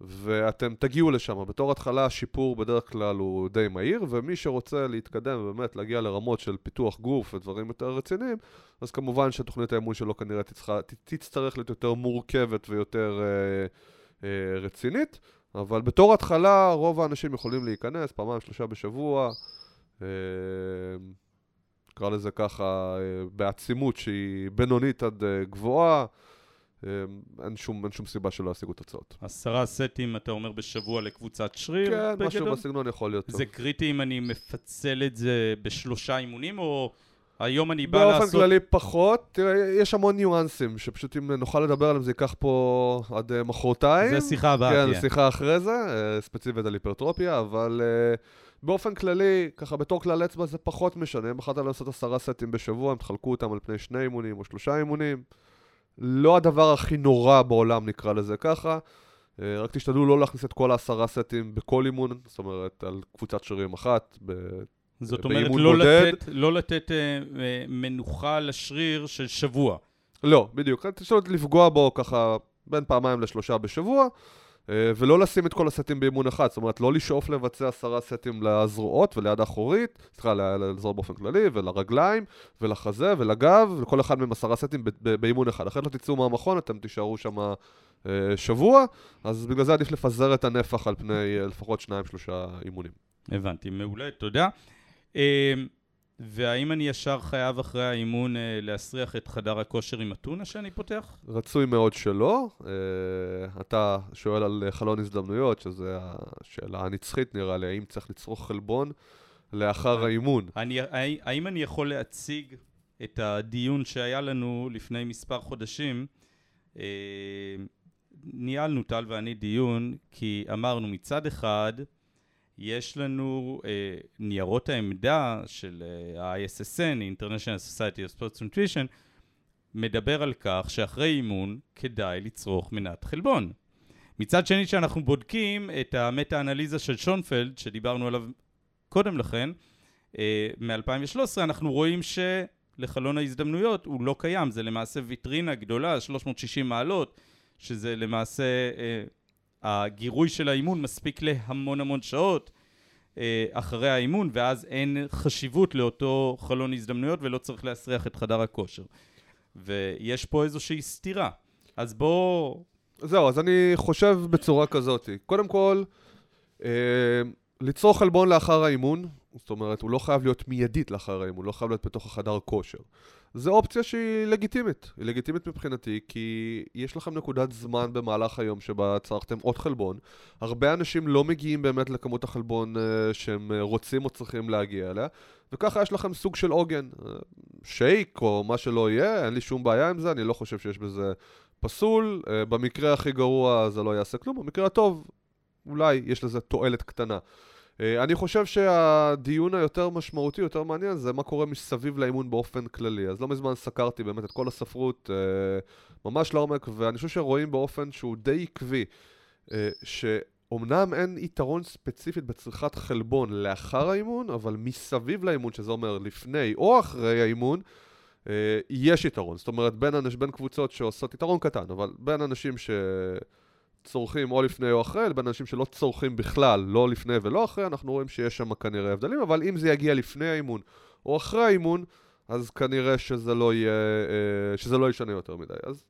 Speaker 2: ואתם תגיעו לשם. בתור התחלה השיפור בדרך כלל הוא די מהיר, ומי שרוצה להתקדם ובאמת להגיע לרמות של פיתוח גוף ודברים יותר רציניים, אז כמובן שתוכנית האימון שלו כנראה תצטרך, תצטרך להיות יותר מורכבת ויותר אה, אה, רצינית, אבל בתור התחלה רוב האנשים יכולים להיכנס פעמיים שלושה בשבוע, אה, נקרא לזה ככה, אה, בעצימות שהיא בינונית עד אה, גבוהה. אה, אין שום, אין שום סיבה שלא ישיגו תוצאות.
Speaker 1: עשרה סטים, אתה אומר, בשבוע לקבוצת שריר,
Speaker 2: כן, משהו
Speaker 1: בגדול?
Speaker 2: בסגנון יכול להיות טוב.
Speaker 1: זה קריטי אם אני מפצל את זה בשלושה אימונים, או היום אני בא
Speaker 2: באופן
Speaker 1: לעשות...
Speaker 2: כללי פחות, תראה, יש המון ניואנסים, שפשוט אם נוכל לדבר עליהם זה ייקח פה עד אה, מחרתיים.
Speaker 1: זה שיחה הבאה
Speaker 2: כן,
Speaker 1: תהיה.
Speaker 2: שיחה אחרי זה, אה, ספציפית על היפרטרופיה, אבל אה, באופן כללי, ככה בתור כלל אצבע זה פחות משנה. אם בחרת לעשות עשרה סטים בשבוע, הם תחלקו אותם על פני שני אימונים או שלושה אימונים. לא הדבר הכי נורא בעולם, נקרא לזה ככה. אה, רק תשתדלו לא להכניס את כל העשרה סטים בכל אימון, זאת אומרת, על קבוצת שרירים אחת. ב...
Speaker 1: זאת אומרת, לא
Speaker 2: בודד.
Speaker 1: לתת, לא לתת אה, אה, מנוחה לשריר של שבוע.
Speaker 2: לא, בדיוק. תשתדלו לפגוע בו ככה בין פעמיים לשלושה בשבוע, אה, ולא לשים את כל הסטים באימון אחד. זאת אומרת, לא לשאוף לבצע עשרה סטים לזרועות וליד האחורית, סליחה, לזרוע באופן כללי, ולרגליים, ולחזה, ולגב, ולכל אחד מהם עשרה סטים באימון אחד. אחרת לא תצאו מהמכון, אתם תישארו שם אה, שבוע, אז בגלל זה עדיף לפזר את הנפח על פני אה, לפחות שניים-שלושה אימונים.
Speaker 1: הבנתי, מעולה, תודה. והאם אני ישר חייב אחרי האימון אה, להסריח את חדר הכושר עם אתונה שאני פותח?
Speaker 2: רצוי מאוד שלא. אה, אתה שואל על אה, חלון הזדמנויות, שזו השאלה הנצחית נראה לי, האם צריך לצרוך חלבון לאחר האימון.
Speaker 1: אני, האם אני יכול להציג את הדיון שהיה לנו לפני מספר חודשים? אה, ניהלנו, טל ואני, דיון, כי אמרנו מצד אחד, יש לנו אה, ניירות העמדה של אה, ה-ISSN, International Society of Sports Nutrition, מדבר על כך שאחרי אימון כדאי לצרוך מנת חלבון. מצד שני, כשאנחנו בודקים את המטה-אנליזה של שונפלד, שדיברנו עליו קודם לכן, אה, מ-2013, אנחנו רואים שלחלון ההזדמנויות הוא לא קיים, זה למעשה ויטרינה גדולה, 360 מעלות, שזה למעשה, אה, הגירוי של האימון מספיק להמון המון שעות אה, אחרי האימון, ואז אין חשיבות לאותו חלון הזדמנויות ולא צריך להסריח את חדר הכושר. ויש פה איזושהי סתירה. אז בואו...
Speaker 2: זהו, אז אני חושב בצורה כזאת. קודם כל, אה, ליצור חלבון לאחר האימון, זאת אומרת, הוא לא חייב להיות מיידית לאחר האימון, הוא לא חייב להיות בתוך החדר כושר. זו אופציה שהיא לגיטימית. היא לגיטימית מבחינתי, כי יש לכם נקודת זמן במהלך היום שבה צרכתם עוד חלבון. הרבה אנשים לא מגיעים באמת לכמות החלבון uh, שהם uh, רוצים או צריכים להגיע אליה, וככה יש לכם סוג של עוגן. Uh, שייק או מה שלא יהיה, אין לי שום בעיה עם זה, אני לא חושב שיש בזה פסול. במקרה הכי גרוע זה לא יעשה כלום, במקרה הטוב, אולי יש לזה תועלת קטנה. אה, אני חושב שהדיון היותר משמעותי, יותר מעניין, זה מה קורה מסביב לאימון באופן כללי. אז לא מזמן סקרתי באמת את כל הספרות אה, ממש לעומק, ואני חושב שרואים באופן שהוא די עקבי, אה, שאומנם אין יתרון ספציפית בצריכת חלבון לאחר האימון, אבל מסביב לאימון, שזה אומר לפני או אחרי האימון, יש יתרון. זאת אומרת, בין, אנש, בין קבוצות שעושות יתרון קטן, אבל בין אנשים ש... צורכים או לפני או אחרי, לבין אנשים שלא צורכים בכלל, לא לפני ולא אחרי, אנחנו רואים שיש שם כנראה הבדלים, אבל אם זה יגיע לפני האימון או אחרי האימון, אז כנראה שזה לא יהיה, אה, שזה לא ישנה יותר מדי. אז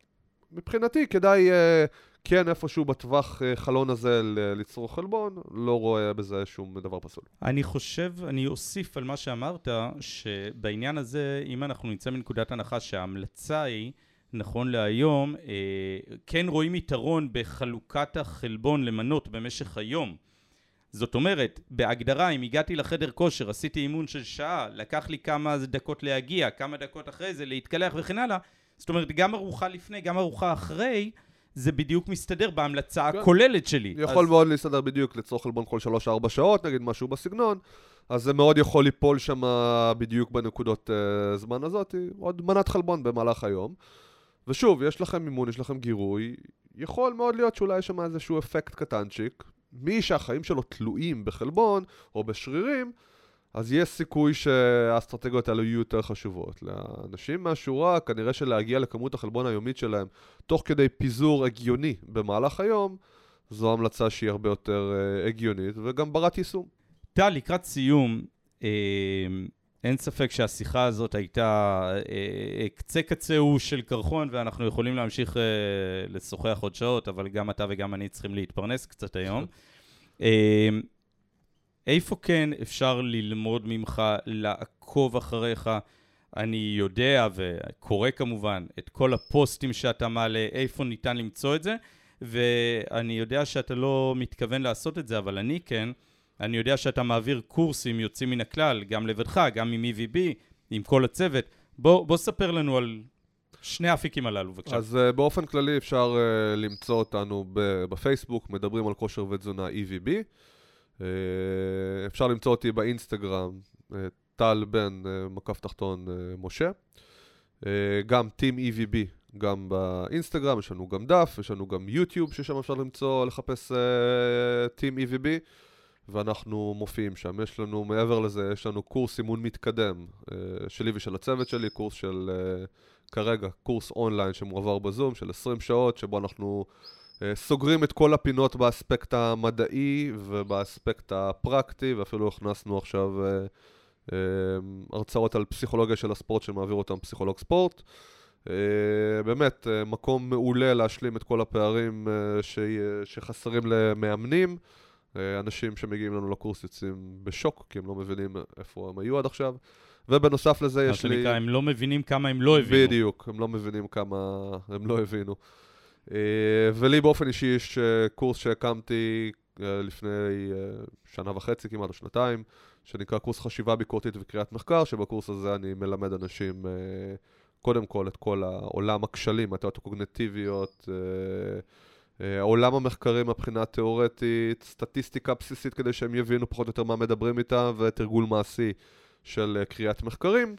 Speaker 2: מבחינתי כדאי אה, כן איפשהו בטווח אה, חלון הזה לצרוך חלבון, לא רואה בזה שום דבר פסול.
Speaker 1: אני חושב, אני אוסיף על מה שאמרת, שבעניין הזה, אם אנחנו נצא מנקודת הנחה שההמלצה היא נכון להיום, אה, כן רואים יתרון בחלוקת החלבון למנות במשך היום. זאת אומרת, בהגדרה, אם הגעתי לחדר כושר, עשיתי אימון של שעה, לקח לי כמה דקות להגיע, כמה דקות אחרי זה להתקלח וכן הלאה, זאת אומרת, גם ארוחה לפני, גם ארוחה אחרי, זה בדיוק מסתדר בהמלצה כן. הכוללת שלי.
Speaker 2: יכול אז... מאוד להסתדר בדיוק לצורך חלבון כל 3-4 שעות, נגיד משהו בסגנון, אז זה מאוד יכול ליפול שם בדיוק בנקודות uh, זמן הזאת, עוד מנת חלבון במהלך היום. ושוב, יש לכם מימון, יש לכם גירוי, יכול מאוד להיות שאולי יש שם איזשהו אפקט קטנצ'יק. מי שהחיים שלו תלויים בחלבון או בשרירים, אז יש סיכוי שהאסטרטגיות האלו יהיו יותר חשובות. לאנשים מהשורה, כנראה שלהגיע לכמות החלבון היומית שלהם תוך כדי פיזור הגיוני במהלך היום, זו המלצה שהיא הרבה יותר uh, הגיונית וגם ברת יישום.
Speaker 1: טל, לקראת סיום, אה, אין ספק שהשיחה הזאת הייתה אה, אה, קצה קצהו של קרחון ואנחנו יכולים להמשיך אה, לשוחח עוד שעות, אבל גם אתה וגם אני צריכים להתפרנס קצת היום. איפה כן אפשר ללמוד ממך, לעקוב אחריך? אני יודע וקורא כמובן את כל הפוסטים שאתה מעלה, איפה ניתן למצוא את זה, ואני יודע שאתה לא מתכוון לעשות את זה, אבל אני כן. אני יודע שאתה מעביר קורסים יוצאים מן הכלל, גם לבדך, גם עם EVB, עם כל הצוות. בוא, בוא ספר לנו על שני האפיקים הללו, בבקשה.
Speaker 2: אז uh, באופן כללי אפשר uh, למצוא אותנו בפייסבוק, מדברים על כושר ותזונה EVB. Uh, אה, אפשר למצוא אותי באינסטגרם, uh, טל בן, uh, מקף תחתון uh, משה. Uh, גם Team EVB, גם באינסטגרם, יש לנו גם דף, יש לנו גם יוטיוב, ששם אפשר למצוא, לחפש uh, Team EVB. ואנחנו מופיעים שם. יש לנו, מעבר לזה, יש לנו קורס אימון מתקדם uh, שלי ושל הצוות שלי, קורס של, uh, כרגע, קורס אונליין שמועבר בזום של 20 שעות, שבו אנחנו uh, סוגרים את כל הפינות באספקט המדעי ובאספקט הפרקטי, ואפילו הכנסנו עכשיו הרצאות על פסיכולוגיה של הספורט שמעביר אותם פסיכולוג ספורט. באמת, מקום מעולה להשלים את כל הפערים. שחסרים למאמנים. אה, אנשים שמגיעים לנו לקורס יוצאים בשוק, כי הם לא מבינים איפה הם היו עד עכשיו. ובנוסף לזה יש לי...
Speaker 1: מה שנקרא, הם לא מבינים כמה הם לא הבינו.
Speaker 2: בדיוק, הם לא מבינים כמה הם לא הבינו. אה, ולי באופן אישי יש אה, קורס שהקמתי לפני שנה וחצי כמעט, או שנתיים, שנקרא קורס חשיבה ביקורתית וקריאת מחקר, שבקורס הזה אני מלמד אנשים קודם כל את כל העולם הכשלים, התיאוריות הקוגנטיביות, עולם המחקרים מבחינה תיאורטית, סטטיסטיקה בסיסית כדי שהם יבינו פחות או יותר מה מדברים איתם, ותרגול מעשי של אה, קריאת מחקרים.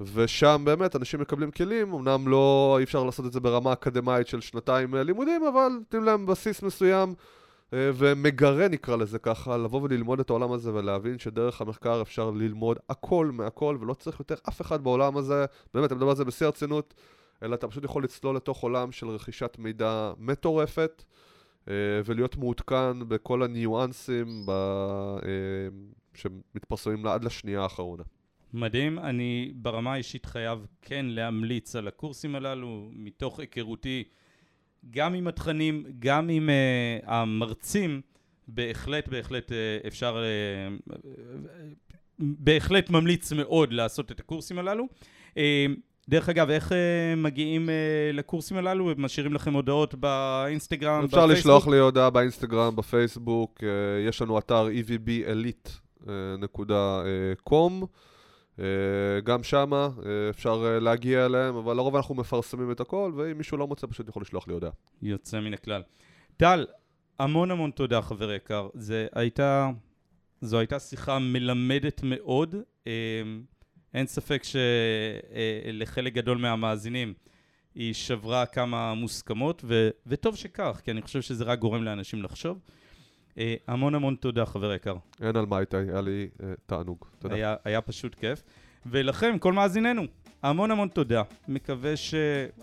Speaker 2: ושם באמת אנשים מקבלים כלים, אמנם לא, אי אפשר לעשות את זה ברמה אקדמאית של שנתיים אה, לימודים, אבל נותנים להם בסיס מסוים אה, ומגרה נקרא לזה ככה, לבוא וללמוד את העולם הזה ולהבין שדרך המחקר אפשר ללמוד הכל מהכל ולא צריך יותר אף אחד בעולם הזה, באמת, אני מדבר על זה בשיא הרצינות, אלא אתה פשוט יכול לצלול לתוך עולם של רכישת מידע מטורפת אה, ולהיות מעודכן בכל הניואנסים ב... שמתפרסמים עד לשנייה האחרונה.
Speaker 1: מדהים, אני ברמה האישית חייב כן להמליץ על הקורסים הללו, מתוך היכרותי גם עם התכנים, גם עם uh, המרצים, בהחלט, בהחלט uh, אפשר, uh, בהחלט ממליץ מאוד לעשות את הקורסים הללו. Uh, דרך אגב, איך uh, מגיעים uh, לקורסים הללו? הם משאירים לכם הודעות באינסטגרם,
Speaker 2: אפשר בפייסבוק? אפשר לשלוח לי הודעה באינסטגרם, בפייסבוק, uh, יש לנו אתר evbelite.com. אה, גם שם אה, אפשר אה, להגיע אליהם, אבל לרוב אנחנו מפרסמים את הכל, ואם מישהו לא מוצא, פשוט יכול לשלוח לי הודעה.
Speaker 1: יוצא מן הכלל. טל, המון המון תודה, חבר יקר. זה הייתה, זו הייתה שיחה מלמדת מאוד. אין ספק שלחלק גדול מהמאזינים היא שברה כמה מוסכמות, ו- וטוב שכך, כי אני חושב שזה רק גורם לאנשים לחשוב. אה, המון המון תודה, חבר יקר.
Speaker 2: אין על מה איתי, היה לי אה, תענוג. תודה.
Speaker 1: היה, היה פשוט כיף. ולכם, כל מאזיננו, המון המון תודה. מקווה ש...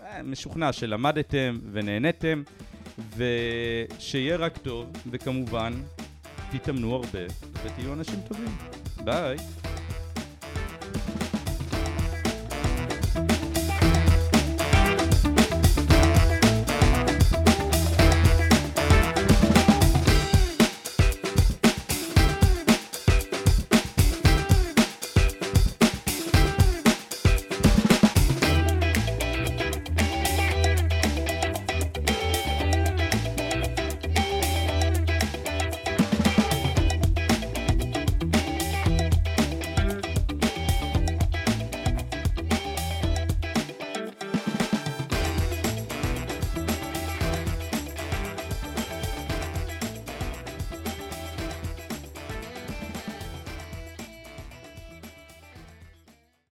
Speaker 1: אה, משוכנע שלמדתם ונהנתם, ושיהיה רק טוב, וכמובן, תתאמנו הרבה ותהיו אנשים טובים. ביי.